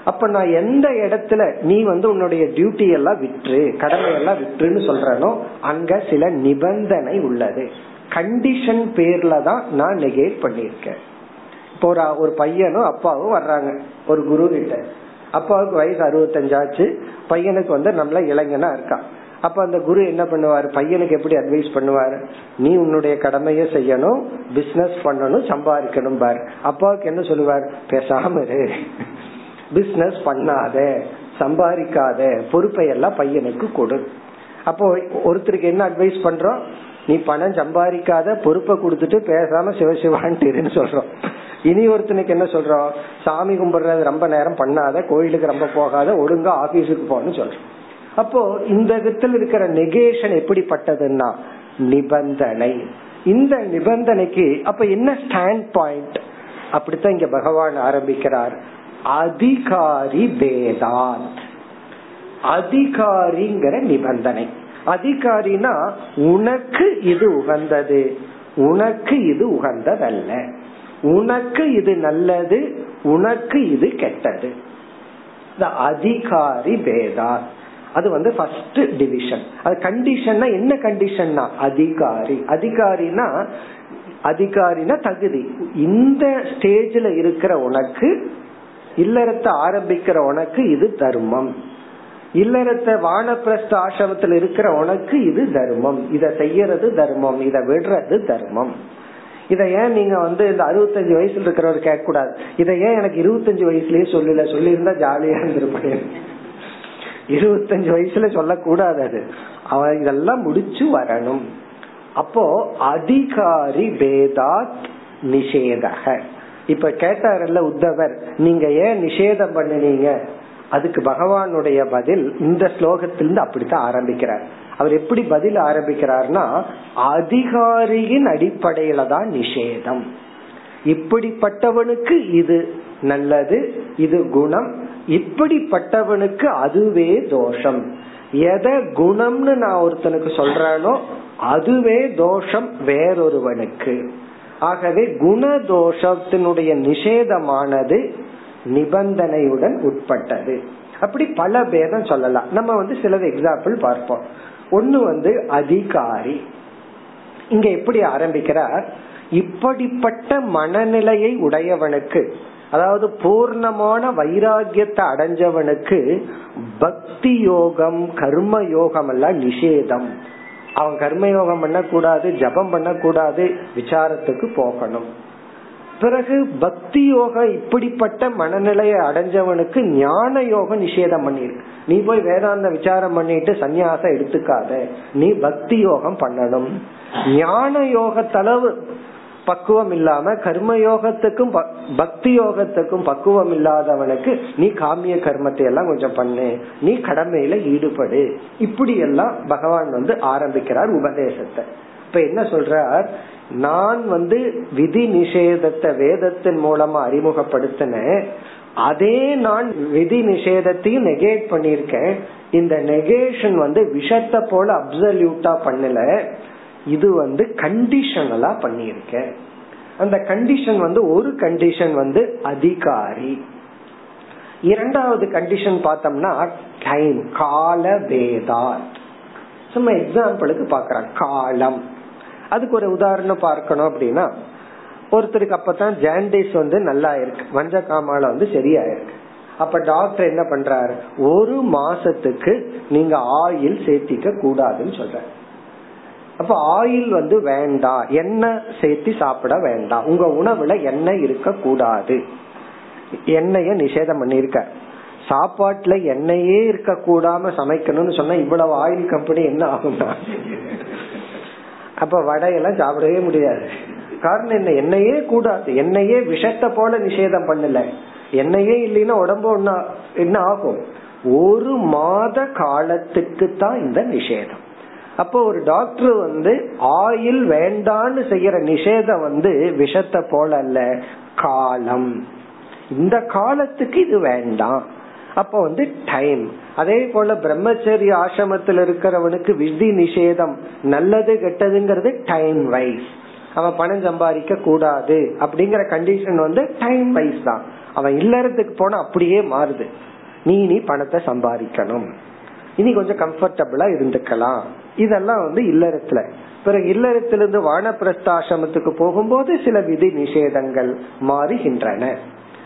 அப்ப நான் எந்த இடத்துல நீ வந்து உன்னுடைய டியூட்டி எல்லாம் விற்று கடமையெல்லாம் விற்றுன்னு சொல்றனோ அங்க சில நிபந்தனை உள்ளது. கண்டிஷன் பேர்ல தான் நான் நெகேட் பண்ணிருக்கேன் இப்போ ஒரு ஒரு பையனும் அப்பாவும் வர்றாங்க ஒரு குரு கிட்ட அப்பாவுக்கு வயசு அறுபத்தஞ்சாச்சு பையனுக்கு வந்து நம்மள இளைஞனா இருக்கான் அப்ப அந்த குரு என்ன பண்ணுவாரு? பையனுக்கு எப்படி அட்வைஸ் பண்ணுவாரு? நீ உன்னுடைய கடமையை செய்யணும் பிசினஸ் பண்ணணும் சம்பாதிக்கணும் பார். அப்பாவுக்கு என்ன சொல்லுவார்? பேசாம இரு. பிசினஸ் பண்ணாத சம்பாதிக்காத பொறுப்பை எல்லாம் பையனுக்கு கொடு. அப்போ ஒருத்தருக்கு என்ன அட்வைஸ் பண்றோம்? நீ பணம் சம்பாதிக்காத பொறுப்பை கொடுத்துட்டு பேசாம சிவசிவான்ட்டு சொல்றோம். இனி ஒருத்தனுக்கு என்ன சொல்றோம்? சாமி கும்பிடுறது ரொம்ப நேரம் பண்ணாத கோயிலுக்கு ரொம்ப போகாத ஒழுங்கா ஆபீஸுக்கு போன்னு சொல்றோம். அப்போ இந்த விதத்தில் இருக்கிற நெகேஷன் எப்படிப்பட்டதுன்னா நிபந்தனை. இந்த நிபந்தனைக்கு அப்ப என்ன ஸ்டாண்ட் பாயிண்ட் அப்படித்தான் இங்க பகவான் ஆரம்பிக்கிறார். அதிகாரி பேதாத் அதிகாரிங்கிற நிபந்தனை. அதிகாரினா உனக்கு இது உகந்தது. உனக்கு இது உகந்ததல்ல. உனக்கு இது நல்லது உனக்கு இது கெட்டது. அதிகாரி பேதா. அது வந்து ஃபர்ஸ்ட் டிவிஷன் அது கண்டிஷன்னா என்ன கண்டிஷன்னா அதிகாரி. அதிகாரினா அதிகாரினா தகுதி. இந்த ஸ்டேஜ்ல இருக்கிற உனக்கு இல்லறத்தை ஆரம்பிக்கிற உனக்கு இது தர்மம். இல்லறத்தை வானப்பிரஸ்த ஆசிரமத்தில் இருக்கிற உனக்கு இது தர்மம். இதை செய்யறது தர்மம். இதை விடுறது தர்மம். இத ஏன் நீங்க வந்து இந்த அறுபத்தஞ்சு வயசுல இருக்கிறவர் கேட்க கூடாது இத ஏன் எனக்கு இருபத்தஞ்சு வயசுலயே சொல்லல? சொல்லியிருந்தா ஜாலியா இருந்திருப்பேன். இருபத்தஞ்சு வயசுல சொல்லக்கூடாது அது. அவன் இதெல்லாம் முடிச்சு வரணும். அப்போ அதிகாரி வேதாத் நிஷேதக. இப்ப கேட்டாரல்ல உத்தவர் நீங்க ஏன் நிஷேதம் பண்ணினீங்க? அதுக்கு பகவானுடைய பதில் இந்த ஸ்லோகத்திலிருந்து அப்படித்தான் ஆரம்பிக்கிறார். அவர் எப்படி பதில் ஆரம்பிக்கிறார்னா அதிகாரியின் அடிப்படையில தான் நிஷேதம். இப்படிப்பட்டவனுக்கு இது நல்லது இது குணம் இப்படிப்பட்டவனுக்கு அதுவே தோஷம். எதை குணம்னு நான் ஒருத்தனுக்கு சொல்றானோ அதுவே தோஷம் வேறொருவனுக்கு. ஆகவே குண தோஷத்தினுடைய நிஷேதமானது நிபந்தனையுடன் உட்பட்டது. அப்படி பல பேதம் சொல்லலாம். நம்ம வந்து சிலது எக்ஸாம்பிள் பார்ப்போம். ஒன்னு வந்து அதிகாரி. இங்க எப்படி ஆரம்பிக்கிறார்? இப்படிப்பட்ட மனநிலையை உடையவனுக்கு அதாவது பூர்ணமான வைராகியத்தை அடைஞ்சவனுக்கு பக்தி யோகம் கர்ம யோகம் எல்லாம் நிஷேதம். அவன் கர்மயோகம் பண்ணக்கூடாது ஜபம் பண்ணக்கூடாது விசாரத்துக்கு போகணும். பிறகு பக்தி யோகம் இப்படிப்பட்ட மனநிலையை அடைஞ்சவனுக்கு ஞான யோகம் நிஷேதம் பண்ணிருக்கு நீ போய் வேதாந்த விசாரம் பண்ணிட்டு சன்னியாசம் எடுத்துக்காத. நீ பக்தி யோகம் பண்ணணும். ஞான யோகத்தளவு பக்குவம் இல்லாம கர்ம யோகத்துக்கும் பக்தி யோகத்துக்கும் பக்குவம் இல்லாதவனுக்கு நீ காமிய கர்மத்தை எல்லாம் கொஞ்சம் பண்ணு. நீ கடமையில ஈடுபடு. இப்படி எல்லாம் பகவான் வந்து ஆரம்பிக்கிறார் உபதேசத்தை. இப்ப என்ன சொல்றார்? நான் வந்து விதி நிஷேதத்தை வேதத்தின் மூலமா அறிமுகப்படுத்தின அதே நான் விதி நிஷேதத்தையும் நெகேட் பண்ணிருக்கேன் இந்த நெகேஷன் வந்து விஷத்தை போல அப்சல்யூட்டா பண்ணல. இது வந்து கண்டிஷனலா பண்ணியிருக்கேன். அந்த கண்டிஷன் வந்து ஒரு கண்டிஷன் வந்து அதிகாரி. இரண்டாவது கண்டிஷன் பார்த்தோம்னா டைம் கால பேதா சும்மா எக்ஸாம்பிளுக்கு பாக்குறேன் காலம். அதுக்கு ஒரு உதாரணம் பார்க்கணும் அப்படின்னா ஒருத்தருக்கு அப்பதான் ஜாண்டிஸ் வந்து நல்லா இருக்கு. மஞ்ச காமால வந்து சரியா இருக்கு. அப்ப டாக்டர் என்ன பண்றாரு? ஒரு மாசத்துக்கு நீங்க ஆயில் சேர்த்திக்க கூடாதுன்னு சொல்ற அப்ப ஆயில் வந்து வேண்டாம் எண்ணெய் சேர்த்து சாப்பிட வேண்டாம் உங்க உணவுல எண்ணெய் இருக்க கூடாது எண்ணெய நிஷேதம் பண்ணிருக்க சாப்பாட்டுல எண்ணெயே இருக்க கூடாம சமைக்கணும்னு சொன்னா இவ்வளவு ஆயில் கம்பெனி என்ன ஆகும்னா? அப்ப வடையெல்லாம் சாப்பிடவே முடியாது. காரணம் என்ன? என்னையே கூடாது. என்னையே விஷத்தை போல நிஷேதம் பண்ணல. என்னையே இல்லைன்னா உடம்பு ஒன்னா என்ன ஆகும்? ஒரு மாத காலத்துக்கு தான் இந்த நிஷேதம். அப்போ ஒரு டாக்டர் வந்து ஆயில் வேண்டான்னு செய்யற நிஷேதம் வந்து விஷத்தை போல அல்ல காலம். இந்த காலத்துக்கு இது வேண்டாம். அப்ப வந்து டைம் அதே போல பிரம்மச்சரிய ஆசிரமத்தில் இருக்கிறவனுக்கு விதி நிஷேதம். நல்லது கெட்டதுங்கிறது டைம் வைஸ் அவன் பணம் சம்பாதிக்க கூடாது அப்படிங்கிற கண்டிஷன் வந்து டைம் வைஸ் தான். அவன் இல்லறதுக்கு போனா அப்படியே மாறுது. நீ நீ பணத்தை சம்பாதிக்கணும். இனி கொஞ்சம் கம்ஃபர்டபுளா இருந்துக்கலாம். இதெல்லாம் வந்து இல்லறத்துல. பிறகு இல்லறத்திலிருந்து வானப்பிரஸ்தாசிரமத்துக்கு போகும்போது சில விதி நிஷேதங்கள் மாறுகின்றன.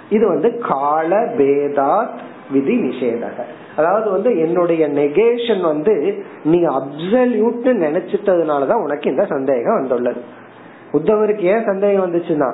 இது வந்து கால பேதாத் விதி நிஷேதக அதாவது வந்து என்னுடைய நெகேஷன் வந்து நீ அப்சல்யூட்னு நினைச்சிட்டதுனாலதான் உனக்கு இந்த சந்தேகம் வந்துள்ளது. உத்தவருக்கு ஏன் சந்தேகம் வந்துச்சுன்னா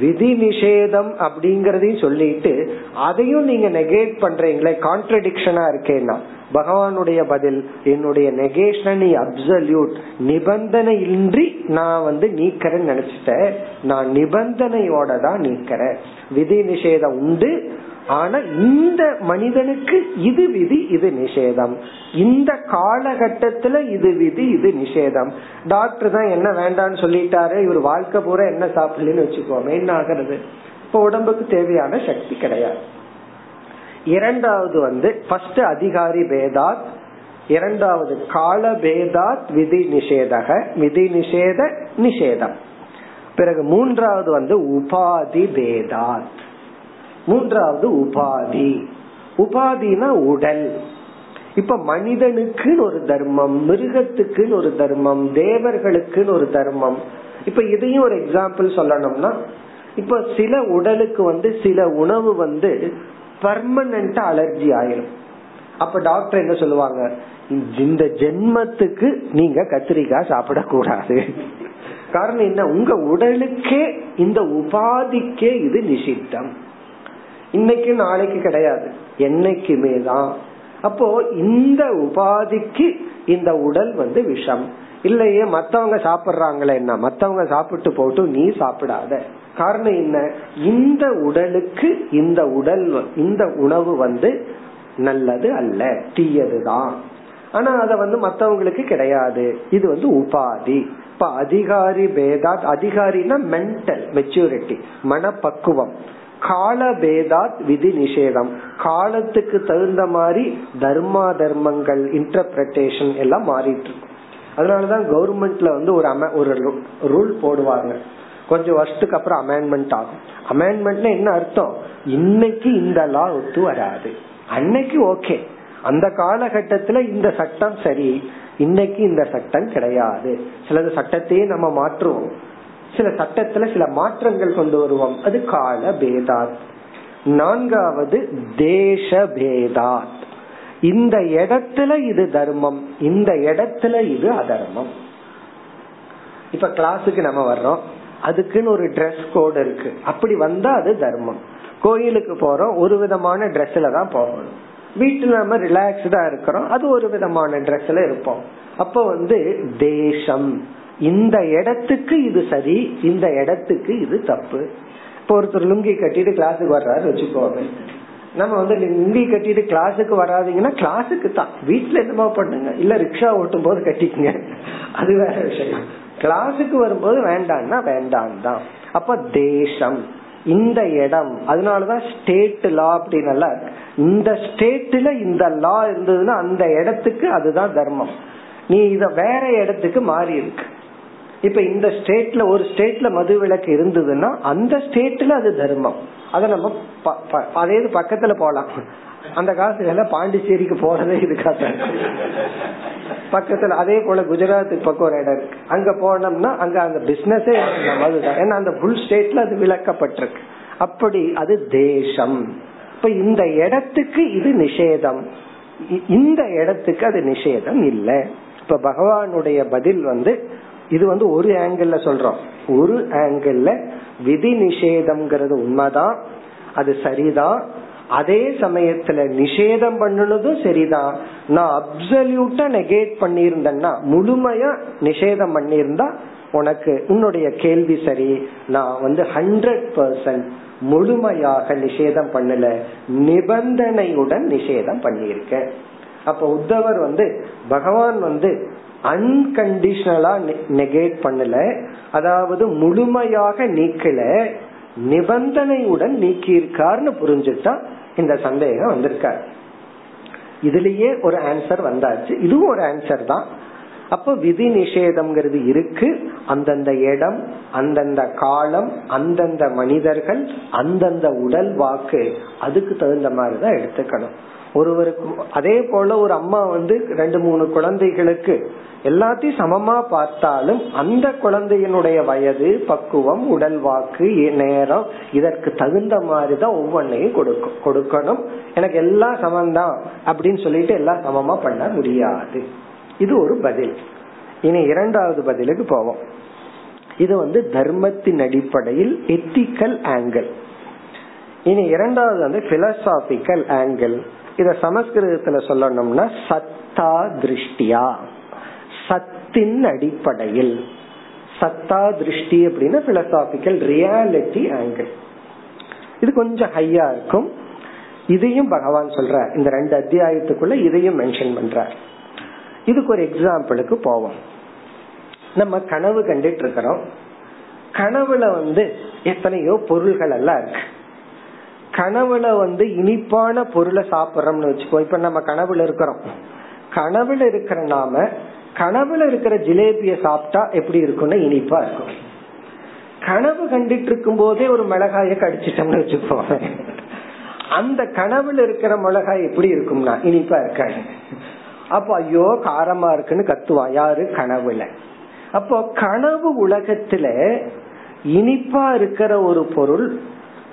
விதி நிஷேதம் அப்படிங்கறதையும் சொல்லிட்டு அதையும் நீங்க நெகேட் பண்றீங்களே கான்ட்ரடிக்ஷனா இருக்கேன்னா பகவானுடைய பதில் என்னுடைய நெகேஷன் நீ அப்சல்யூட் நிபந்தனை இன்றி நான் வந்து நீக்கிறேன்னு நினைச்சிட்டேன் நான் நிபந்தனையோட தான் நீக்கிறேன். விதி நிஷேதம் உண்டு ஆனா இந்த மனிதனுக்கு இது விதி இது நிஷேதம். இந்த காலகட்டத்துல இது விதி இது நிஷேதம். டாக்டர் தான் என்ன வேண்டாம்னு சொல்லிட்டாரு இவர் வாழ்க்கை பூரா என்ன சாப்பிடலன்னு வச்சுக்கோமே என்ன ஆகிறது? இப்ப உடம்புக்கு தேவையான சக்தி கிடையாது. இரண்டாவது வந்து ஃபர்ஸ்ட் அதிகாரி பேதாத் இரண்டாவது கால பேதாத் விதி நிஷேதக விதி நிஷேத நிஷேதம். பிறகு மூன்றாவது வந்து உபாதி பேதாத். மூன்றாவது உபாதி. உபாதினா உடல். இப்ப மனிதனுக்கு ஒரு தர்மம் மிருகத்துக்குன்னு ஒரு தர்மம் தேவர்களுக்குன்னு ஒரு தர்மம். இப்ப இதையும் ஒரு எக்ஸாம்பிள் சொல்லணும்னா இப்ப சில உடலுக்கு வந்து சில உணவு வந்து பர்மனண்டா அலர்ஜி ஆயிரும். அப்ப டாக்டர் என்ன சொல்லுவாங்க? இந்த ஜென்மத்துக்கு நீங்க கத்திரிக்காய் சாப்பிடக்கூடாது. காரணம் என்ன? உங்க உடலுக்கே இந்த உபாதிக்கே இது நிஷித்தம். இன்னைக்கு நாளைக்கு கிடையாது. என்னைக்குமே தான். அப்போ இந்த உபாதிக்கு இந்த உடல் வந்து விஷம். இல்லையே மத்தவங்க சாப்பிடுறாங்களே என்ன? மத்தவங்க சாப்பிட்டு போட்டு நீ சாப்பிடாத. காரணம் என்ன? இந்த உடலுக்கு இந்த உடல் இந்த உணவு வந்து நல்லது அல்ல. தீயதுதான் ஆனா அத வந்து மத்தவங்களுக்கு கிடையாது. இது வந்து உபாதி. இப்ப அதிகாரி பேதாத் அதிகாரினா மென்டல் மெச்சூரிட்டி மனப்பக்குவம். காலபேதாத் விதி நிஷேதம். காலத்துக்கு தகுந்த மாதிரி தர்மா தர்மங்கள் இன்டர்பிரேஷன் எல்லாம் மாறிட்டு இருக்கும் அதனாலதான் கவர்மெண்ட்ல வந்து ஒரு அம ஒரு ரூல் போடுவாங்க. கொஞ்சம் வருஷத்துக்கு அப்புறம் அமெண்ட்மெண்ட் ஆகும். அமெண்ட்மெண்ட்ல என்ன அர்த்தம்? இன்னைக்கு இந்த லா ஒத்து வராது. அன்னைக்கு ஓகே அந்த காலகட்டத்துல இந்த சட்டம் சரி. இன்னைக்கு இந்த சட்டம் கிடையாது. சிலது சட்டத்தையே நம்ம மாற்றுவோம். சில சட்டத்துல சில மாற்றங்கள் கொண்டு வருவோம். அது கால பேதாத். நான்காவது தேச பேதாத். இந்த இடத்துல இது தர்மம். இந்த இடத்துல இது அதர்மம். இப்ப கிளாஸுக்கு நம்ம வர்றோம். அதுக்குன்னு ஒரு ட்ரெஸ் கோடு இருக்கு. அப்படி வந்தா அது தர்மம். கோயிலுக்கு போறோம். ஒரு விதமான ட்ரெஸ்ல தான் போகணும். வீட்டுல நம்ம ரிலாக்ஸ்டா இருக்கிறோம். அது ஒரு விதமான ட்ரெஸ்ல இருப்போம். அப்போ வந்து தேசம் இந்த இடத்துக்கு இது சரி இந்த இடத்துக்கு இது தப்பு. இப்போ ஒருத்தர் லுங்கி கட்டிட்டு கிளாஸுக்கு வர்றாரு வச்சுக்கோங்க நம்ம வந்து லுங்கி கட்டிட்டு கிளாஸுக்கு வராதிங்கன்னா கிளாஸுக்கு தான். வீட்டுல என்னமோ பண்ணுங்க. இல்ல ரிக்ஷா ஓட்டும் போது கட்டிக்கங்க. அது வேற விஷயம். கிளாஸுக்கு வரும்போது வேண்டாம்னா வேண்டாம் தான். அப்ப தேசம் இந்த இடம். அதனாலதான் ஸ்டேட் லா அப்படின்னு இந்த ஸ்டேட்ல இந்த லா இருந்ததுன்னா அந்த இடத்துக்கு அதுதான் தர்மம். நீ இத வேற இடத்துக்கு மாறி இருக்கு. இப்ப இந்த ஸ்டேட்ல ஒரு ஸ்டேட்ல மது விளக்கு இருந்ததுன்னா அந்த ஸ்டேட்ல அது தர்மம். அதை நம்ம அதே பக்கத்துல போலாம். அந்த காலத்துல பாண்டிச்சேரிக்கு போறதே இதுக்காக. பக்கத்துல அதே போல குஜராத்துக்கு பக்கம் ஒரு இடம் இருக்கு. அங்க போனோம்னா அங்க அந்த பிசினஸே மதுதான். ஏன்னா அந்த புல் ஸ்டேட்ல அது விளக்கப்பட்டிருக்கு. அப்படி அது தேசம். இப்ப இந்த இடத்துக்கு இது நிஷேதம். இந்த இடத்துக்கு அது நிஷேதம் இல்லை. இப்ப பகவானுடைய பதில் வந்து இது வந்து ஒரு ஆங்கிள் சொல்றோம். ஒரு ஆங்கிள் விதி நிஷேதம்ங்கிறது உண்மைதான் அது சரிதான். அதே சமயத்துல நிஷேதம் பண்ணுனதும் சரிதான். நான் அப்சல்யூட்டா நெகேட் பண்ணியிருந்தேன்னா முழுமையா நிஷேதம் பண்ணியிருந்தா உனக்கு உன்னுடைய கேள்வி சரி. நான் வந்து ஹண்ட்ரட் பர்சன்ட் முழுமையாக நிஷேதம் பண்ணல. நிபந்தனையுடன் நிஷேதம் பண்ணியிருக்கேன். அப்ப உத்தவர் வந்து பகவான் வந்து அன்கண்டிஷனலா நெகேட் பண்ணல. அதாவது முழுமையாக நீக்கல. நிபந்தனையுடன் நீக்கியிருக்காருன்னு புரிஞ்சுட்டா இந்த சந்தேகம் வந்திருக்காரு. இதுலயே ஒரு ஆன்சர் வந்தாச்சு. இதுவும் ஒரு ஆன்சர் தான். அப்ப விதி நிஷேதம்ங்கிறது இருக்கு. அந்தந்த இடம் அந்தந்த காலம் அந்தந்த மனிதர்கள் அந்தந்த உடல் வாக்கு அதுக்கு தகுந்த மாதிரிதான் எடுத்துக்கணும். ஒருவருக்கு அதே போல ஒரு அம்மா வந்து ரெண்டு மூணு குழந்தைகளுக்கு எல்லாத்தையும் சமமா பார்த்தாலும் அந்த குழந்தையினுடைய வயது பக்குவம் உடல் வாக்கு நேரம் இதற்கு தகுந்த மாதிரிதான் ஒவ்வொன்னையும் கொடுக்கும். கொடுக்கணும். எனக்கு எல்லாம் சமம்தான் அப்படின்னு சொல்லிட்டு எல்லாம் சமமா பண்ண முடியாது. இது ஒரு பதில். இனி இரண்டாவது பதிலுக்கு போவோம். இது வந்து தர்மத்தின் அடிப்படையில் எத்திக்கல் ஆங்கிள் இனி இரண்டாவது வந்து பிலசாபிக்கல் ஆங்கிள் இத சமஸ்கிருதத்துல சொல்லணும்னா சத்தா திருஷ்டியா. சத்தின் அடிப்படையில். சத்தா திருஷ்டி அப்படின்னா பிலசாபிக்கல் ரியாலிட்டி ஆங்கிள் இது கொஞ்சம் ஹையா இருக்கும். இதையும் பகவான் சொல்ற இந்த ரெண்டு அத்தியாயத்துக்குள்ள இதையும் மென்ஷன் பண்ற இதுக்கு ஒரு எக்ஸாம்பிளுக்கு போவோம். நம்ம கனவு கண்டுட்டு இருக்கிறோம். கனவுல வந்து எத்தனையோ பொருள்கள் எல்லாம் இருக்கு. கனவுல வந்து இனிப்பான பொருளை சாப்பிடுறோம்னு வச்சுக்கோ. இப்ப நம்ம கனவுல இருக்கிறோம். கனவுல இருக்கிற நாம கனவுல இருக்கிற ஜிலேபிய சாப்பிட்டா எப்படி இருக்கும்னா இனிப்பா இருக்கும். கனவு கண்டுட்டு இருக்கும் போதே ஒரு மிளகாய கடிச்சிட்டோம்னு வச்சுக்கோங்க அந்த கனவுல இருக்கிற மிளகாய் எப்படி இருக்கும்னா இனிப்பா இருக்காது. அப்போ ஐயோ காரமா இருக்குன்னு கத்துவான் யாரு? கனவுல. அப்போ கனவு உலகத்துல இனிப்பா இருக்கிற ஒரு பொருள்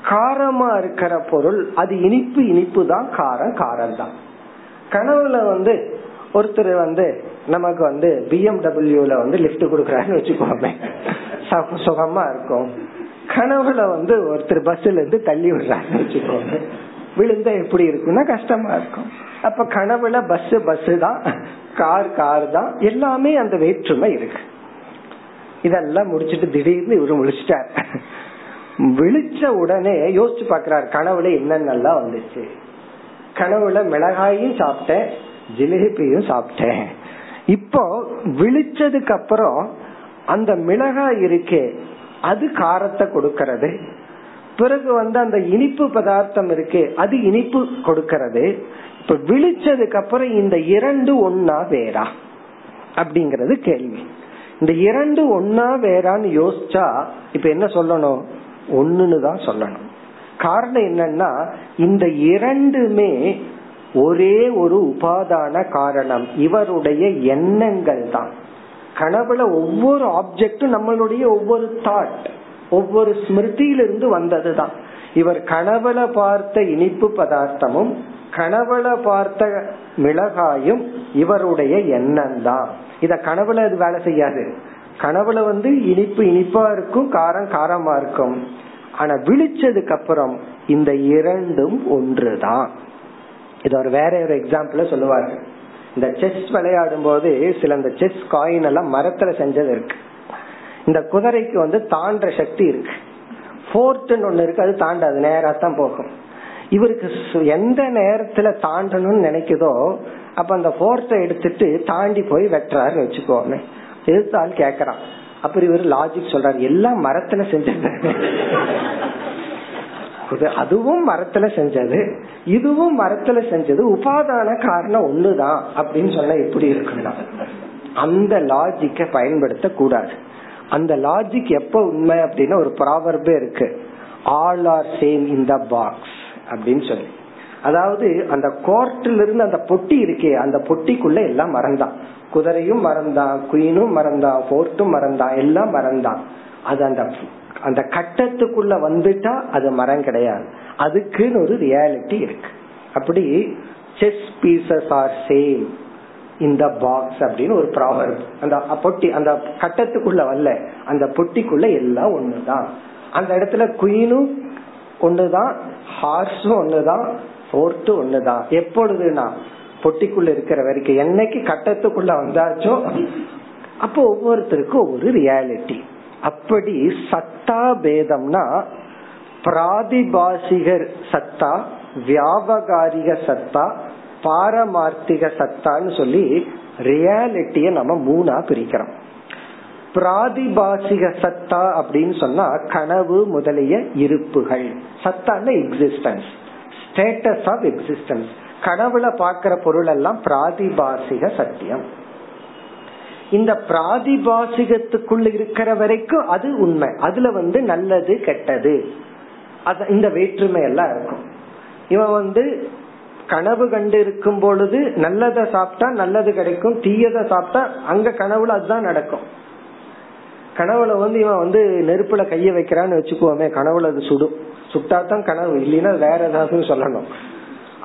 காரமா இருக்கிற பொருள் அது இனிப்பு இனிப்பு தான் காரம் காரம் தான். கனவுல வந்து ஒருத்தர் வந்து நமக்கு வந்து பிஎம்டபிள்யூல வந்து லிப்ட் கொடுக்கறாருன்னு வச்சுக்கோமே. சுகமா இருக்கும். கனவுல வந்து ஒருத்தர் பஸ்ல இருந்து தள்ளி விடுறாருன்னு வச்சுக்கோங்க விழுந்தா எப்படி இருக்கும்னா கஷ்டமா இருக்கும். அப்ப கனவுல பஸ் பஸ் தான் கார் கார் தான் எல்லாமே அந்த வேற்றுமை இருக்கு. இதெல்லாம் முடிச்சிட்டு திடீர்னு இவரு முழிச்சிட்டார். விழிச்ச உடனே யோசிச்சு பாக்குறாரு கனவுல என்னென்னலாம் வந்துச்சு. கனவுல மிளகாயும் சாப்பிட்டேன் ஜிலேபியும் சாப்பிட்டேன். இப்போ விழிச்சதுக்கு அப்புறம் அந்த மிளகாய் இருக்கே அது காரத்தை கொடுக்கறது. பிறகு வந்து அந்த இனிப்பு பதார்த்தம் இருக்கு அது இனிப்பு கொடுக்கறது. இப்ப விழிச்சதுக்கு அப்புறம் இந்த இரண்டு ஒன்னா வேறா? அப்படிங்கறது கேள்வி. இந்த இரண்டு ஒன்னா வேறான்னு யோசிச்சா இப்ப என்ன சொல்லணும்? ஒண்ணுன்னு தான் சொல்லணும். காரணம் என்னன்னா இந்த இரண்டுமே ஒரே ஒரு உபாதான காரணம். இவருடைய எண்ணங்கள் தான். கனவுல ஒவ்வொரு ஆப்ஜெக்டும் நம்மளுடைய ஒவ்வொரு தாட் ஒவ்வொரு ஸ்மிருதியிலிருந்து வந்ததுதான். இவர் கனவுல பார்த்த இனிப்பு பதார்த்தமும் கனவுல பார்த்த மிளகாயும் இவருடைய எண்ணம் தான் இத கனவுல அது வேலை செய்யாது. கனவுல வந்து இனிப்பு இனிப்பா இருக்கும் காரம் காரமா இருக்கும். ஆனா விழிச்சதுக்கு அப்புறம் இந்த இரண்டும் ஒன்றுதான். இது ஒரு வேற ஒரு எக்ஸாம்பிள சொல்லுவாரு. இந்த செஸ் விளையாடும் போது சில இந்த செஸ் காயின் எல்லாம் மரத்துல செஞ்சது இருக்கு. இந்த குதிரைக்கு வந்து தாண்ட சக்தி இருக்கு. போர்ட்னு ஒண்ணு இருக்கு அது தாண்டாது நேரா தான் போகும். இவருக்கு எந்த நேரத்துல தாண்டணும்னு நினைக்குதோ அப்ப அந்த ஃபோர்த்தை எடுத்துட்டு தாண்டி போய் வெட்டுறாருன்னு வச்சுக்கோன்னு எதிர்த்தால் கேக்குறான். அப்புறம் இவர் லாஜிக் சொல்றாரு எல்லாம் மரத்துல செஞ்சது. அதுவும் மரத்துல செஞ்சது இதுவும் மரத்துல செஞ்சது உபாதான காரணம் ஒண்ணுதான் அப்படின்னு சொன்னா எப்படி இருக்குன்னா அந்த லாஜிக்க பயன்படுத்த கூடாது அந்த லாஜிக் எப்ப உண்மை அப்படின்னா ஒரு ப்ராவர்பே இருக்கு. All are same in the box அப்படின்னு சொல்லி. அதாவது அந்த கோர்ட்ல இருந்து அந்த பொட்டி இருக்கே அந்த பொட்டிக்குள்ள எல்லாம் மறந்தான். குதிரையும் மறந்தான் குயினும் மறந்தான் போர்ட்டும் மறந்தான் எல்லாம் மறந்தான். அது அந்த அந்த கட்டத்துக்குள்ள வந்துட்டா அது மரம் கிடையாது. அதுக்குன்னு ஒரு ரியாலிட்டி இருக்கு. அப்படி செஸ் பீசஸ் ஆர் சேம் இந்த பாக்ஸ் அப்படின்னு ஒரு ப்ராவர்ப் அந்த பொட்டி அந்த கட்டத்துக்குள்ள வரல அந்த பொட்டிக்குள்ள எல்லாம் ஒண்ணுதான். அந்த இடத்துல குயினும் ஒண்ணுதான் ஹார்ஸும் ஒண்ணுதான் ஃபோர்ட்டு ஒண்ணுதான். எப்பொழுதுனா பொட்டிக்குள்ள இருக்கிற வரைக்கும் என்னைக்கு கட்டத்துக்குள்ள வந்தாச்சோ அப்போ ஒவ்வொருத்தருக்கும் ஒவ்வொரு ரியாலிட்டி அப்படி சத்தா பேதம்னா பிராதிபாசிகர் சத்தா வியாபகாரிக சத்தா பாரமார்த்திக சத்தான்னு சொல்லி ரியாலிட்டிய நம்ம மூணா பிரிக்கிறோம். பிராதிபாசிக சத்தா அப்படின்னு சொன்னா கனவு முதலிய இருப்புகள். சத்தான எக்ஸிஸ்டன்ஸ் ஸ்டேட்டஸ் ஆஃப் எக்ஸிஸ்டன்ஸ் கனவுல பாக்குற பொருள் எல்லாம் பிராதிபாசிக சத்தியம். இந்த பிராதிபாசிகத்துக்குள்ள இருக்கிற வரைக்கும் அது உண்மை. அதுல வந்து நல்லது கெட்டது. இந்த வேற்றுமை எல்லாம் இருக்கும். இவன் வந்து கனவு கண்டு இருக்கும் பொழுது நல்லதை சாப்பிட்டா நல்லது கிடைக்கும் தீயதை சாப்பிட்டா அங்க கனவுல அதுதான் நடக்கும். கனவுல வந்து இவன் வந்து நெருப்புல கைய வைக்கிறான்னு வச்சுக்கோமே கனவுல அது சுடும். சுட்டாதான் கனவு இல்லைன்னா வேற ஏதாவது சொல்லணும்.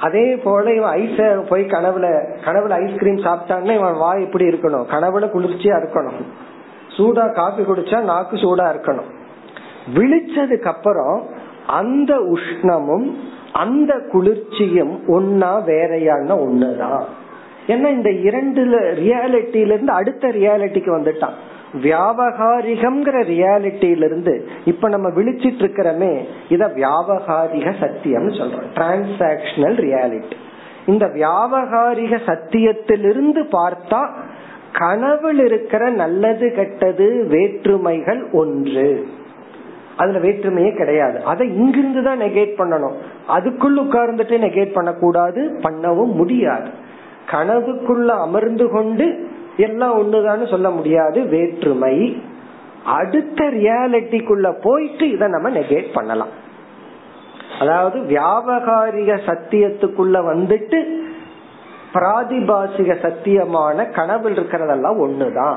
அதே போல இவன் ஐஸ போய் கனவுல கனவுல ஐஸ்கிரீம் சாப்பிட்டான்னா இவன் வாய் எப்படி இருக்கணும். கனவுல குளிர்ச்சியா இருக்கணும். சூடா காபி குடிச்சா நாக்கு சூடா இருக்கணும். விழிச்சதுக்கு அப்புறம் அந்த உஷ்ணமும் அந்த குளிர்ச்சியும் ஒன்னா வேறையான ஒண்ணுதான். ஏன்னா இந்த இரண்டுல ரியாலிட்டியில இருந்து அடுத்த ரியாலிட்டிக்கு வந்துட்டான். வியாபகாரிகம்ங்கிற ரியாலிட்டியில இருந்து இப்ப நம்ம விழிச்சிட்டு இருக்கிறோமே இத வியாபகாரிக சத்தியம்னு சொல்றோம். டிரான்சாக்சனல் ரியாலிட்டி இந்த வியாபகாரிக சத்தியத்திலிருந்து பார்த்தா கனவில் இருக்கிற நல்லது கெட்டது வேற்றுமைகள் ஒன்று. அதுல வேற்றுமையே கிடையாது. அதை இங்கிருந்து தான் நெகேட் பண்ணணும். அதுக்குள்ள உட்கார்ந்துட்டு நெகேட் பண்ணக்கூடாது பண்ணவும் முடியாது. கனவுக்குள்ள அமர்ந்து கொண்டு எல்லாம் ஒண்ணுதான்னு சொல்ல முடியாது வேற்றுமை. அடுத்த ரியாலிட்டிக்குள்ள போயிட்டு இதை நம்ம நெகேட் பண்ணலாம். அதாவது வியாபகாரிக சத்தியத்துக்குள்ள வந்துட்டு பிராதிபாசிக சத்தியமான கனவில் இருக்கிறதெல்லாம் ஒண்ணுதான்.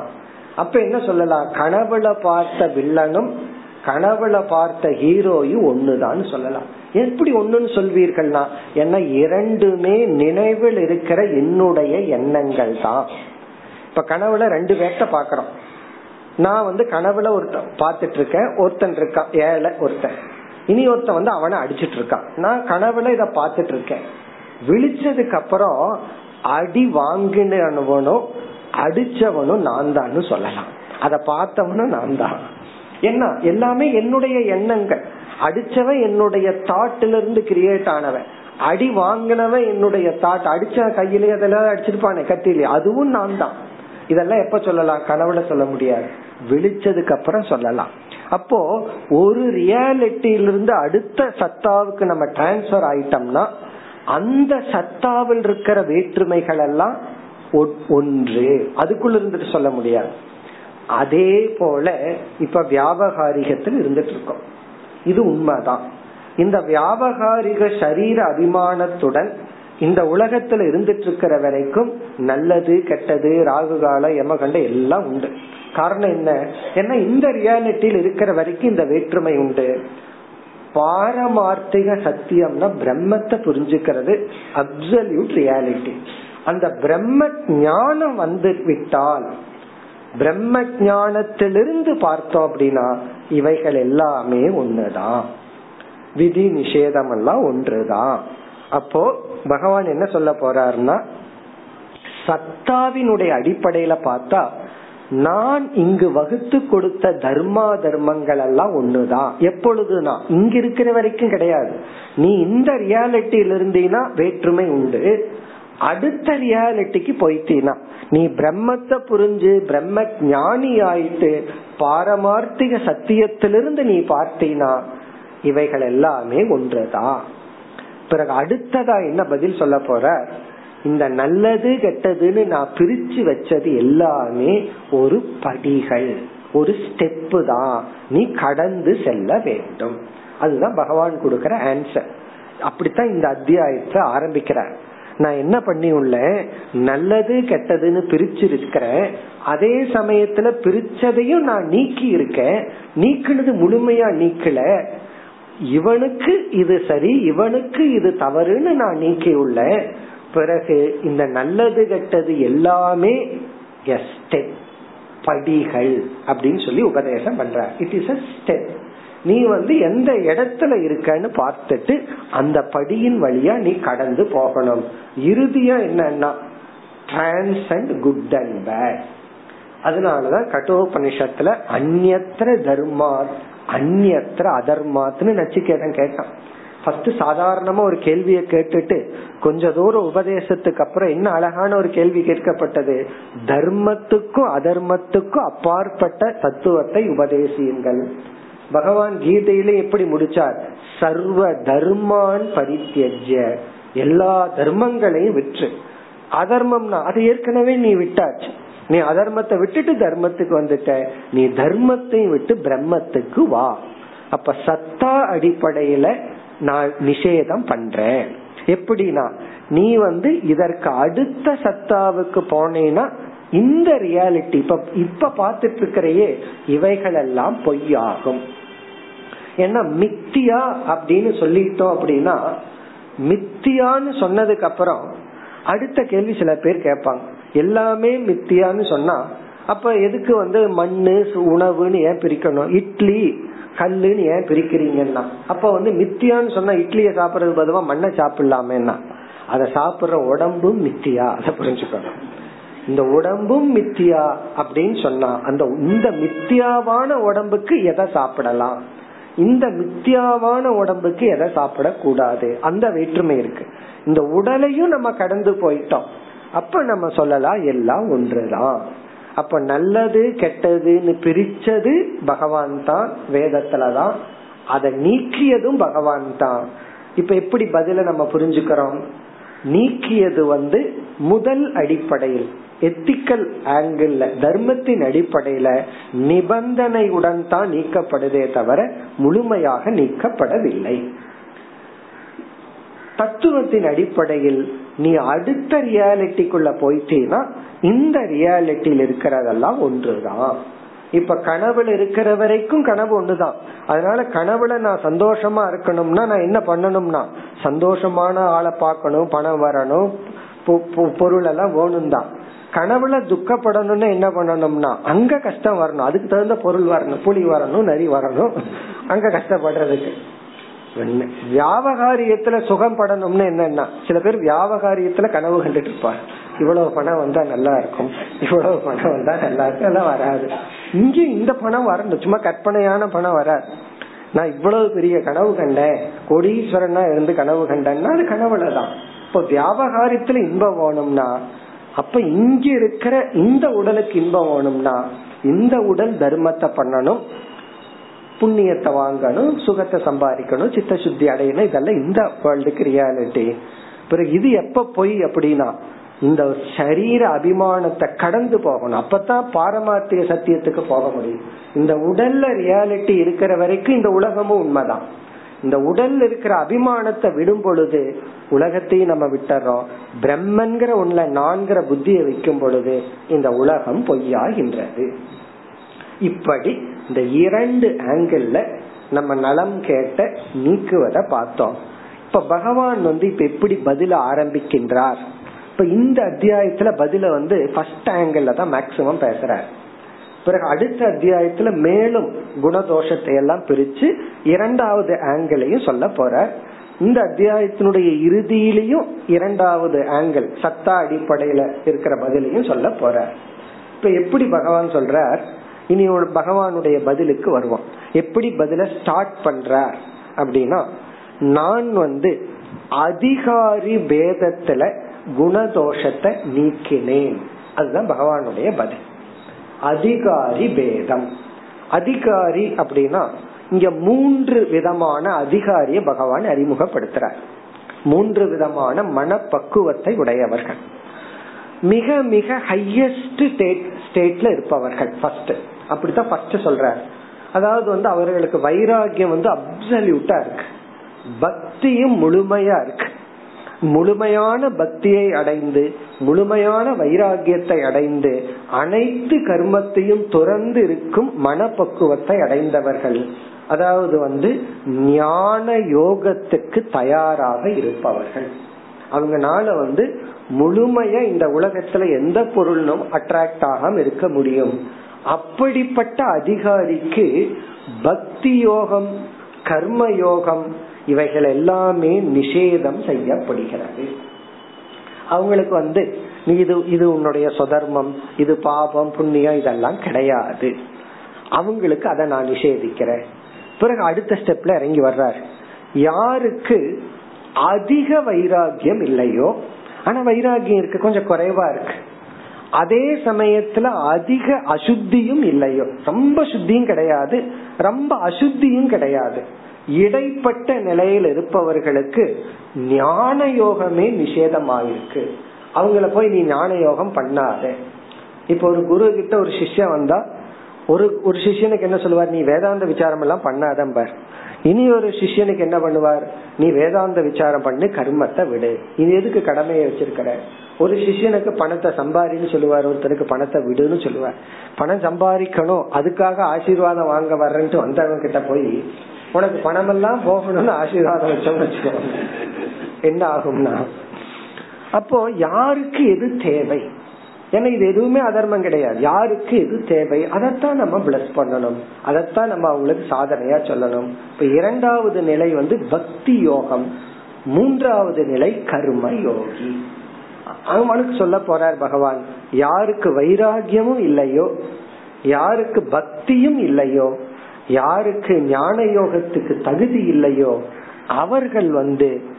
அப்ப என்ன சொல்லலாம்? கனவுல பார்த்த வில்லனும் கனவுல பார்த்த ஹீரோயும் ஒண்ணுதான் சொல்லலாம். எப்படி ஒண்ணுன்னு சொல்வீர்கள்னா ஏன்னா இரண்டுமே நினைவில் இருக்கிற என்னுடைய எண்ணங்கள் தான் இப்ப கனவுல ரெண்டு பேர்த்த பாக்குறோம். நான் வந்து கனவுல ஒருத்தன் பாத்துட்டு இருக்கேன் ஒருத்தன் இருக்கான் ஏழை ஒருத்தன். இனி ஒருத்தன் வந்து அவனை அடிச்சிட்டு இருக்கான் நான் கனவுல இத பாத்துட்டு இருக்கேன் விழிச்சதுக்கு அப்புறம் அடி வாங்கினவனும் அடிச்சவனும் நான் தான் சொல்லலாம். அத பார்த்தவனும் நான் தான். என்ன? எல்லாமே என்னுடைய எண்ணங்கள். அடிச்சவன் என்னுடைய தாட்ல இருந்து கிரியேட் ஆனவன். அடி வாங்கினவன் என்னுடைய தாட். அடிச்ச கையிலேயே அதெல்லாம் அடிச்சிருப்பானே கத்திலே அதுவும் நான் தான். இதெல்லாம் எப்ப சொல்லலாம்? கனவுல சொல்ல முடியாது. விழிச்சதுக்கு அப்புறம் சொல்லலாம். அப்போ ஒரு ரியாலிட்டியிலிருந்து அடுத்த சத்தாவுக்கு நம்ம டிரான்ஸ்பர் ஆயிட்டோம்னா அந்த சத்தாவில் இருக்கிற வேற்றுமைகள் எல்லாம் ஒன்று. அதுக்குள்ள இருந்துட்டு சொல்ல முடியாது. அதே போல இப்ப வியாபகாரிகத்தில் இருந்துட்டு இருக்கோம் இது உண்மைதான். இந்த வியாபகாரிக சரீர அபிமானத்துடன் இந்த உலகத்துல இருந்துட்டு இருக்கிற வரைக்கும் நல்லது கெட்டது ராகு கால யமகண்ட எல்லாம் உண்டு. காரணம் என்ன? ஏன்னா இந்த ரியாலிட்டியில் இருக்கிற வரைக்கும் இந்த வேற்றுமை உண்டு. பாரமார்த்திக சத்தியம்னா பிரம்மத்தை புரிஞ்சுக்கிறது. அப்சல்யூட் ரியாலிட்டி அந்த பிரம்ம ஞானம் வந்து விட்டால் பிரம்ம ஞானத்திலிருந்து பார்த்தோம் அப்படின்னா இவைகள் எல்லாமே ஒண்ணுதான். விதி நிஷேதம் எல்லாம் ஒன்றுதான். அப்போ பகவான் என்ன சொல்ல போறாருன்னா சத்தாவினுடைய அடிப்படையில பார்த்தா நான் இங்கு வகுத்து கொடுத்த தர்மா தர்மங்கள் எல்லாம் ஒண்ணுதான். எப்பொழுதுனா இங்க இருக்கிற வரைக்கும் கிடையாது. நீ இந்த ரியாலிட்டியில இருந்தீனா வேற்றுமை உண்டு. அடுத்த ரியாலிட்டிக்கு போயிட்டீனா நீ பிரம்மத்தை புரிஞ்சு பிரம்ம ஞானி ஆயிட்டு பாரமார்த்திக சத்தியத்திலிருந்து நீ பார்த்தீனா இவைகள் எல்லாமே ஒன்றுதான். பிறகு அடுத்ததா என்ன பதில் சொல்ல போற? இந்த நல்லது கெட்டதுன்னு நான் பிரிச்சு வச்சது எல்லாமே ஒரு படிகள் ஒரு ஸ்டெப்பு தான். நீ கடந்து செல்ல வேண்டும். அதுதான் பகவான் கொடுக்கற ஆன்சர் அப்படித்தான் இந்த அத்தியாயத்தை ஆரம்பிக்கிறார் நான் என்ன பண்ணி உள்ளேன்? நல்லது கெட்டதுன்னு பிரிச்சு இருக்கிறேன் அதே சமயத்துல பிரிச்சதையும் நான் நீக்கி இருக்கேன். நீக்கினது முழுமையா நீக்கல. இவனுக்கு இது சரி இவனுக்கு இது தவறுன்னு நான் நீக்கி பிறகு இந்த நல்லது கெட்டது எல்லாமே படிகள் அப்படின்னு சொல்லி உபதேசம் பண்ற இட் இஸ் அ ஸ்டெப் நீ வந்து எந்த இடத்துல இருக்கன்னு பார்த்துட்டு அந்த படியின் வழியா நீ கடந்து போகணும். இறுதியா என்னன்னா அண்ட் குட் அண்ட் பேட் அதனாலதான் கட்டோபனிஷத்துல அந்நத்திர தர்மா அந்நியத்திர அதர்மாத்னு நச்சிகேதன் கேட்டான் ஃபர்ஸ்ட் சாதாரணமா ஒரு கேள்வியை கேட்டுட்டு கொஞ்ச தூரம் உபதேசத்துக்கு அப்புறம் என்ன அழகான ஒரு கேள்வி கேட்கப்பட்டது? தர்மத்துக்கும் அதர்மத்துக்கும் அப்பாற்பட்ட தத்துவத்தை உபதேசியுங்கள். பகவான் கீதையில எப்படி முடிச்சார்? சர்வ தர்மான் பரித்தியஜ எல்லா தர்மங்களையும் விற்று. அதர்மம்னா அது ஏற்கனவே நீ விட்டாச்சு. நீ அதர்மத்தை விட்டுட்டு தர்மத்துக்கு வந்துட்ட நீ தர்மத்தையும் விட்டு பிரம்மத்துக்கு வா. அப்ப சத்தா அடிப்படையில நான் நிஷேதம் பண்றேன். எப்படின்னா நீ வந்து இதற்கு அடுத்த சத்தாவுக்கு போனேன்னா இந்த ரியாலிட்டி இப்ப இப்ப பாத்துட்டு இருக்கிறையே இவைகள் எல்லாம் பொய்யாகும். ஏன்னா மித்தியா அப்படின்னு சொல்லிட்டோம் அப்படின்னா மித்தியான்னு சொன்னதுக்கு அப்புறம் அடுத்த கேள்வி சில பேர் கேட்பாங்க. எல்லாமே மித்தியான்னு சொன்னா அப்ப எதுக்கு வந்து மண்ணு உணவுன்னு ஏன் பிரிக்கணும்? இட்லி கல்லுன்னு ஏன் பிரிக்கிறீங்கன்னா அப்ப வந்து மித்தியான்னு சொன்னா இட்லிய சாப்பிடறது பதிவா மண்ணை சாப்பிடலாமேன்னா அத சாப்பிடுற உடம்பும் மித்தியா அதை புரிஞ்சுக்கணும். இந்த உடம்பும் மித்தியா அப்படின்னு சொன்னா அந்த இந்த மித்தியாவான உடம்புக்கு எதை சாப்பிடலாம்? இந்த மித்தியாவான உடம்புக்கு எதை சாப்பிடக்கூடாது? அந்த வேற்றுமை இருக்கு. இந்த உடலையும் நம்ம கடந்து போயிட்டோம். அப்ப நம்ம சொல்லலாம் எல்லாம் ஒன்றுதான். அப்ப நல்லது கெட்டதுன்னு பிரிச்சது பகவான் தான் வேதத்துலதான். அதை நீக்கியதும் பகவான் தான் இப்ப எப்படி பதில நம்ம புரிஞ்சுக்கிறோம்? நீக்கியது வந்து முதல் அடிப்படையில் எத்திக்கல் ஆங்கிள் தர்மத்தின் அடிப்படையில நிபந்தனையுடன் தான் நீக்கப்படுதே தவிர முழுமையாக நீக்கப்படவில்லை. தத்துவத்தின் அடிப்படையில் நீ அடுத்த ரியாலிட்டிக்குள்ள போயிட்டீனா இந்த ரியாலிட்டியில் இருக்கிறதெல்லாம் ஒன்றுதான். இப்ப கனவுல இருக்கிற வரைக்கும் கனவு ஒண்ணுதான். அதனால கனவுல நான் சந்தோஷமா இருக்கணும்னா நான் என்ன பண்ணணும்னா சந்தோஷமான ஆளை பார்க்கணும் பணம் வரணும் பொருள் எல்லாம் வேணும் தான் கனவுல துக்கப்படணும்னா என்ன பண்ணணும்னா அங்க கஷ்டம் வரணும். அதுக்கு தகுந்த பொருள் வரணும் புலி வரணும் நரி வரணும். அங்க கஷ்டப்படுறதுக்கு. வியாபகாரியத்துல சுகம் படணும்னு என்னன்னா சில பேர் வியாபகாரியத்துல கனவு கண்டுட்டு இருப்பார் இவ்வளவு பணம் வந்தா நல்லா இருக்கும். இவ்வளவு பணம் வந்தா நல்லா இருக்கும். எல்லாம் வராது. இங்க இந்த பணம் வரணும். சும்மா கற்பனையான பணம் வராது. நான் இவ்வளவு பெரிய கனவு கண்டேன். கோடீஸ்வரனா இருந்து கனவு கண்டேன்னா அது கனவுலதான். இப்போ வியாபகாரியத்துல இன்பம் வேணும்னா அப்ப இங்க இருக்கிற இந்த உடலுக்கு இன்பம் வேணும்னா இந்த உடல் தர்மத்தை பண்ணணும். புண்ணியத்தை வாங்கணும் சுகத்தை சம்பாதிக்கணும் சித்த சுத்தி அடையணும். இதெல்லாம் இந்த வேர்ல்டுக்கு ரியாலிட்டி பிறகு இது எப்ப பொய் அப்படின்னா இந்த சரீர அபிமானத்தை கடந்து போகணும். அப்பதான் பாரமார்த்திக சத்தியத்துக்கு போக முடியும். இந்த உடல்ல ரியாலிட்டி இருக்கிற வரைக்கும் இந்த உலகமும் உண்மைதான். இந்த உடல் இருக்கிற அபிமானத்தை விடும் பொழுது உலகத்தையும் நம்ம விட்டுறோம். பிரம்மன்கிற உள்ள நான்கிற புத்தியை வைக்கும் பொழுது இந்த உலகம் பொய்யாகின்றது. இப்படி இந்த இரண்டு ஆங்கிள் நம்ம நலம் கேட்ட நீக்குவதை பார்த்தோம். இப்ப பகவான் வந்து இப்ப எப்படி பதில ஆரம்பிக்கின்றார்? இப்ப இந்த அத்தியாயத்துல பதில வந்து ஃபர்ஸ்ட் ஆங்கிள் தான் மேக்சிமம் பேசுறாரு. பிறகு அடுத்த அத்தியாயத்துல மேலும் குணதோஷத்தை எல்லாம் பிரிச்சு இரண்டாவது ஆங்கிளையும் சொல்ல போற இந்த அத்தியாயத்தினுடைய இறுதியிலையும் இரண்டாவது ஆங்கிள் சத்தா அடிப்படையில இருக்கிற பதிலையும் சொல்ல போற இப்ப எப்படி பகவான் சொல்றார்? இனி ஒரு பகவானுடைய பதிலுக்கு வருவோம். எப்படி பதில ஸ்டார்ட் பண்றார் அப்படின்னா நான் வந்து அதிகாரி பேதத்துல குணதோஷத்தை நீக்கினேன். அதுதான் பகவானுடைய பதில். அதிகாரி பேதம். அதிகாரி அப்படின்னா இங்க மூன்று விதமான அதிகாரிய பகவான் அறிமுகப்படுத்துறார். மூன்று விதமான மனப்பக்குவத்தை உடையவர்கள். மிக மிக ஹையஸ்ட் ஸ்டேட் ஸ்டேட்ல இருப்பவர்கள் ஃபர்ஸ்ட் அப்படித்தான் ஃபர்ஸ்ட் சொல்றார். அதாவது வந்து அவர்களுக்கு வைராகியம் வந்து அப்சல்யூட்டா இருக்கு. பக்தியும் முழுமையா இருக்கு. முழுமையான பக்தியை அடைந்து முழுமையான வைராகியத்தை அடைந்து அனைத்து கர்மத்தையும் துறந்து இருக்கும் மனப்பக்குவத்தை அடைந்தவர்கள். அதாவது வந்து ஞான யோகத்துக்கு தயாராக இருப்பவர்கள். அவங்கனால வந்து முழுமைய இந்த உலகத்துல எந்த பொருளும் அட்ராக்ட் ஆகாம இருக்க முடியும். அப்படிப்பட்ட அதிகாரிக்கு பக்தி யோகம் கர்ம யோகம் இவைகள் எல்லாமே நிஷேதம் செய்யப்படுகிறது. அவங்களுக்கு வந்து நீ இது இது உன்னுடைய சொதர்மம் இது பாபம் புண்ணியம் இதெல்லாம் கிடையாது. அவங்களுக்கு அதை நான் நிஷேதிக்கிறேன். பிறகு அடுத்த ஸ்டெப்ல இறங்கி வர்றார். யாருக்கு அதிக வைராகியம் இல்லையோ ஆனா வைராகியம் இருக்கு கொஞ்சம் குறைவா இருக்கு. அதே சமயத்துல அதிக அசுத்தியும் இல்லையோ. ரொம்ப சுத்தியும் கிடையாது. ரொம்ப அசுத்தியும் கிடையாது. இடைப்பட்ட நிலையில் இருப்பவர்களுக்கு ஞான யோகமே நிஷேதமாயிருக்கு. அவங்கள போய் நீ ஞான யோகம் பண்ணாத. இப்ப ஒரு குரு கிட்ட ஒரு சிஷ்யம் வந்தா ஒரு ஒரு சிஷியனுக்கு என்ன சொல்லுவார்? நீ வேதாந்த விசாரம் எல்லாம் பண்ணாதம்பர் இனி ஒரு சிஷியனுக்கு என்ன பண்ணுவார்? நீ வேதாந்த விசாரம் பண்ணு கர்மத்தை விடு. இது எதுக்கு கடமையை வச்சிருக்கிற? ஒரு சிஷியனுக்கு பணத்தை சம்பாரின்னு சொல்லுவார் ஒருத்தருக்கு பணத்தை விடுன்னு சொல்லுவார். பணம் சம்பாதிக்கணும் அதுக்காக ஆசீர்வாதம் வாங்க வர்றேன்ட்டு வந்தவங்க கிட்ட போய் உனக்கு பணம் எல்லாம் போகணும்னு ஆசீர்வாதம் வச்சோம்னு வச்சுக்கோ. என்ன ஆகும்னா அப்போ யாருக்கு எது தேவை? ஏன்னா இது எதுவுமே அதர்மம் கிடையாது. யாருக்கு எது தேவை? அதைத்தான் நம்ம பிளஸ் பண்ணணும். அதைத்தான் நம்ம அவங்களுக்கு சாதனையா சொல்லணும். இப்ப இரண்டாவது நிலை வந்து பக்தி யோகம். மூன்றாவது நிலை கர்ம யோகி. அவனுக்கு சொல்ல போறார் பகவான் யாருக்கு வைராகியமும் இல்லையோ யாருக்கு பக்தியும் இல்லையோ யாருக்கு ஞான யோகத்துக்கு தகுதி இல்லையோ அவர்கள் வந்து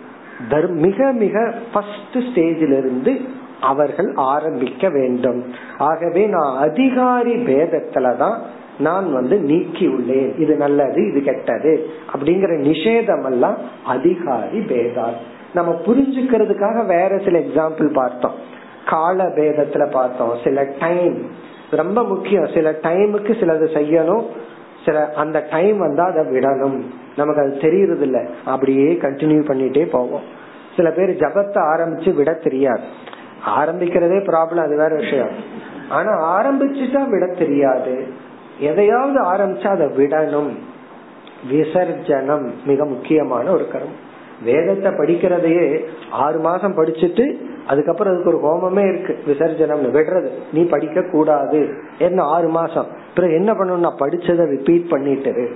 மிக மிக ஃபர்ஸ்ட் ஸ்டேஜிலிருந்து அவர்கள் ஆரம்பிக்க வேண்டும். ஆகவே நான் அதிகாரி பேதத்துலதான் நான் வந்து நீக்கி உள்ளேன். இது நல்லது இது கெட்டது அப்படிங்கிற நிஷேதம் எல்லாம் அதிகாரி பேதால் நம்ம புரிஞ்சுக்கிறதுக்காக வேற சில எக்ஸாம்பிள் பார்த்தோம். கால பேதத்துல பார்த்தோம். சில டைம் ரொம்ப முக்கியம். சில டைமுக்கு சிலது செய்யணும். சில அந்த டைம் வந்தா அதை விடணும். நமக்கு அது தெரியறது இல்ல அப்படியே கண்டினியூ பண்ணிட்டே போவோம். சில பேர் ஜபத்தை ஆரம்பிச்சு விட தெரியாது. ஆரம்பிக்கிறதே ப்ராப்ளம் அது வேற விஷயம். ஆனா ஆரம்பிச்சுட்டா விட தெரியாது. எதையாவது ஆரம்பிச்சா அதை விடணும். விசர்ஜனம் மிக முக்கியமான ஒரு கரும் வேதத்தை படிக்கிறதையே ஆறு மாசம் படிச்சுட்டு அதுக்கப்புறம் அதுக்கு ஒரு ஹோமமே இருக்கு. விசர்ஜனம் விடுறது. நீ படிக்க கூடாது என்ன ஆறு மாசம்? பிறகு என்ன பண்ணணும் நான் படிச்சதை ரிப்பீட் பண்ணிட்டு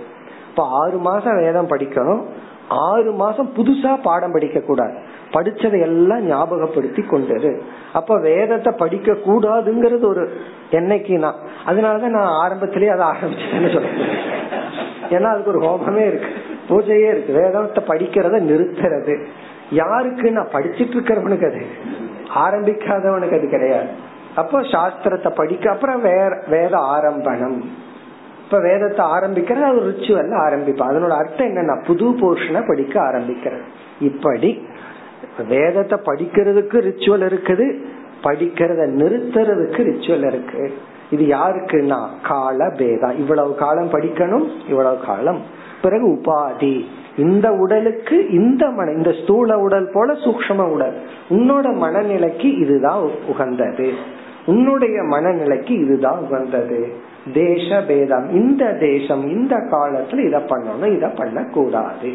இப்ப ஆறு மாசம் வேதம் படிக்கணும். ஆறு மாசம் புதுசா பாடம் படிக்க கூடாது படிச்சதை எல்லாம் ஞாபகப்படுத்தி கொண்டுரு அப்ப வேதத்தை படிக்க கூடாதுங்கிறது ஒரு என்னைக்கு நான் அதனாலதான் நான் ஆரம்பத்திலேயே அதை ஆரம்பிச்சேன்னு சொல்றேன். ஏன்னா அதுக்கு ஒரு ஹோமமே இருக்கு. பூஜையே இருக்கு. வேதத்தை படிக்கிறத நிறுத்துறது. யாருக்கு நான் படிச்சிட்டு இருக்கிறவனுக்கு அது? ஆரம்பிக்காதவனுக்கு அது கிடையாது. அப்போ சாஸ்திரத்தை படிக்க அப்புறம் வேற வேத ஆரம்பணம். இப்ப வேதத்தை ஆரம்பிக்கிறது அது ரிச்சுவல் ஆரம்பிப்பேன் அதனோட அர்த்தம் என்னன்னா புது போர்ஷனை படிக்க ஆரம்பிக்கிறது. இப்படி வேதத்தை படிக்கிறதுக்கு ரிச்சுவல் இருக்குது படிக்கிறத நிறுத்துறதுக்கு ரிச்சுவல் இருக்கு. இது யாருக்குன்னா? கால பேதம். இவ்வளவு காலம் படிக்கணும் இவ்வளவு காலம் பிறகு உபாதி. இந்த உடலுக்கு இந்த மன இந்த ஸ்தூல உடல் போல சூக்ம உடல். உன்னோட மனநிலைக்கு இதுதான் உகந்தது. உன்னுடைய மனநிலைக்கு இதுதான் உகந்தது. தேச பேதம். இந்த தேசம் இந்த காலத்துல இத பண்ணணும் இத பண்ணக்கூடாது.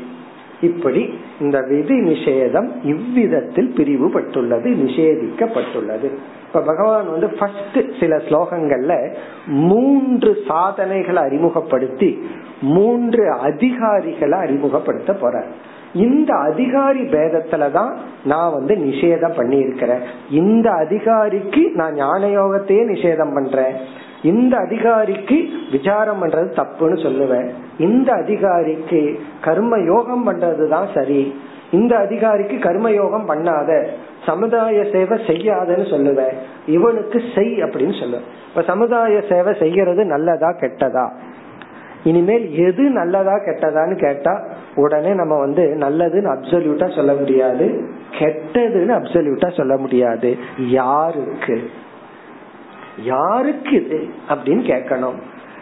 இப்படி இந்த விதி நிஷேதம் இவ்விதத்தில் பிரிவுபட்டுள்ளது நிஷேதிக்கப்பட்டுள்ளது. இப்ப பகவான் வந்து ஃபர்ஸ்ட் சில ஸ்லோகங்கள்ல மூன்று சாதனைகளை அறிமுகப்படுத்தி மூன்று அதிகாரிகளை அறிமுகப்படுத்த போற இந்த அதிகாரி பேதத்துலதான் நான் வந்து நிஷேதம் பண்ணியிருக்கிறேன். இந்த அதிகாரிக்கு நான் ஞான யோகத்தையே நிஷேதம் பண்றேன். இந்த அதிகாரிக்கு விசாரம் பண்றது தப்புன்னு சொல்லுவேன். இந்த அதிகாரிக்கு கர்ம யோகம் பண்றதுதான் சரி. இந்த அதிகாரிக்கு கர்மயோகம் பண்ணாத சமுதாய சேவை செய்யாதன்னு சொல்லுவேன் இவனுக்கு செய் அப்படின்னு சொல்லுவேன் இப்ப சமுதாய சேவை செய்யறது நல்லதா கெட்டதா? இனிமேல் எது நல்லதா கெட்டதான்னு கேட்டா உடனே நம்ம வந்து நல்லதுன்னு அப்சல்யூட்டா சொல்ல முடியாது. கெட்டதுன்னு அப்சல்யூட்டா சொல்ல முடியாது. யாருக்கு? யாருக்கு இது? அப்படின்னு கேட்கணும்.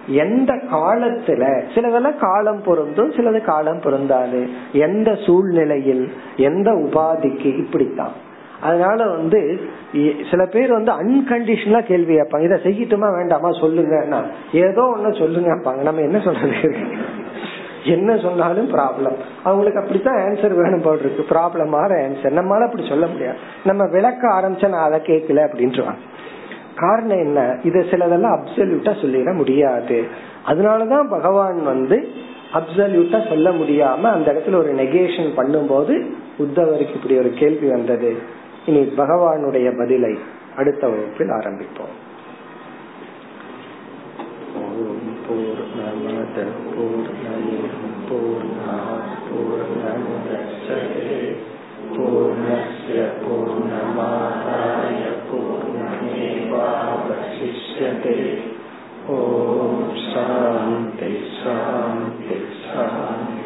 எந்த காலத்துல சிலதெல்லாம் காலம் பொருந்தும் சிலது காலம் பொருந்தாது. எந்த சூழ்நிலையில் எந்த உபாதிக்கு இப்படித்தான். அதனால வந்து சில பேர் வந்து அன்கண்டிஷனலா கேள்வி கேட்பாங்க. இதை செய்யட்டுமா வேண்டாமா சொல்லுங்கன்னா ஏதோ ஒண்ணு சொல்லுங்கப்பாங்க நம்ம என்ன சொல்றது? என்ன சொன்னாலும் ப்ராப்ளம் அவங்களுக்கு அப்படித்தான் ஆன்சர் வேணும் போல் இருக்கு. ப்ராப்ளமான ஆன்சர் நம்மளால அப்படி சொல்ல முடியாது. நம்ம விளக்க ஆரம்பிச்சா நான் அதை கேட்கல அப்படின்ட்டு காரணம் என்ன? இது சிலதெல்லாம் அப்சல்யூட்டா சொல்லிட முடியாது. அதனாலதான் பகவான் வந்து அப்சல்யூட்டா சொல்ல முடியாம அந்த இடத்துல ஒரு நெகேஷன் பண்ணும்போது உத்தவருக்கு இப்படி ஒரு கேள்வி வந்தது. இனி பகவானுடைய பதிலை அடுத்த வகுப்பில் ஆரம்பிப்போம். ஓம் பூர்ணமத பூர்ணமிதம் பூர்ணாத் பூர்ணமுதச்சதே பூர்ணஸ்ய मुच्यते ॐ शान्ति शान्ति शान्ति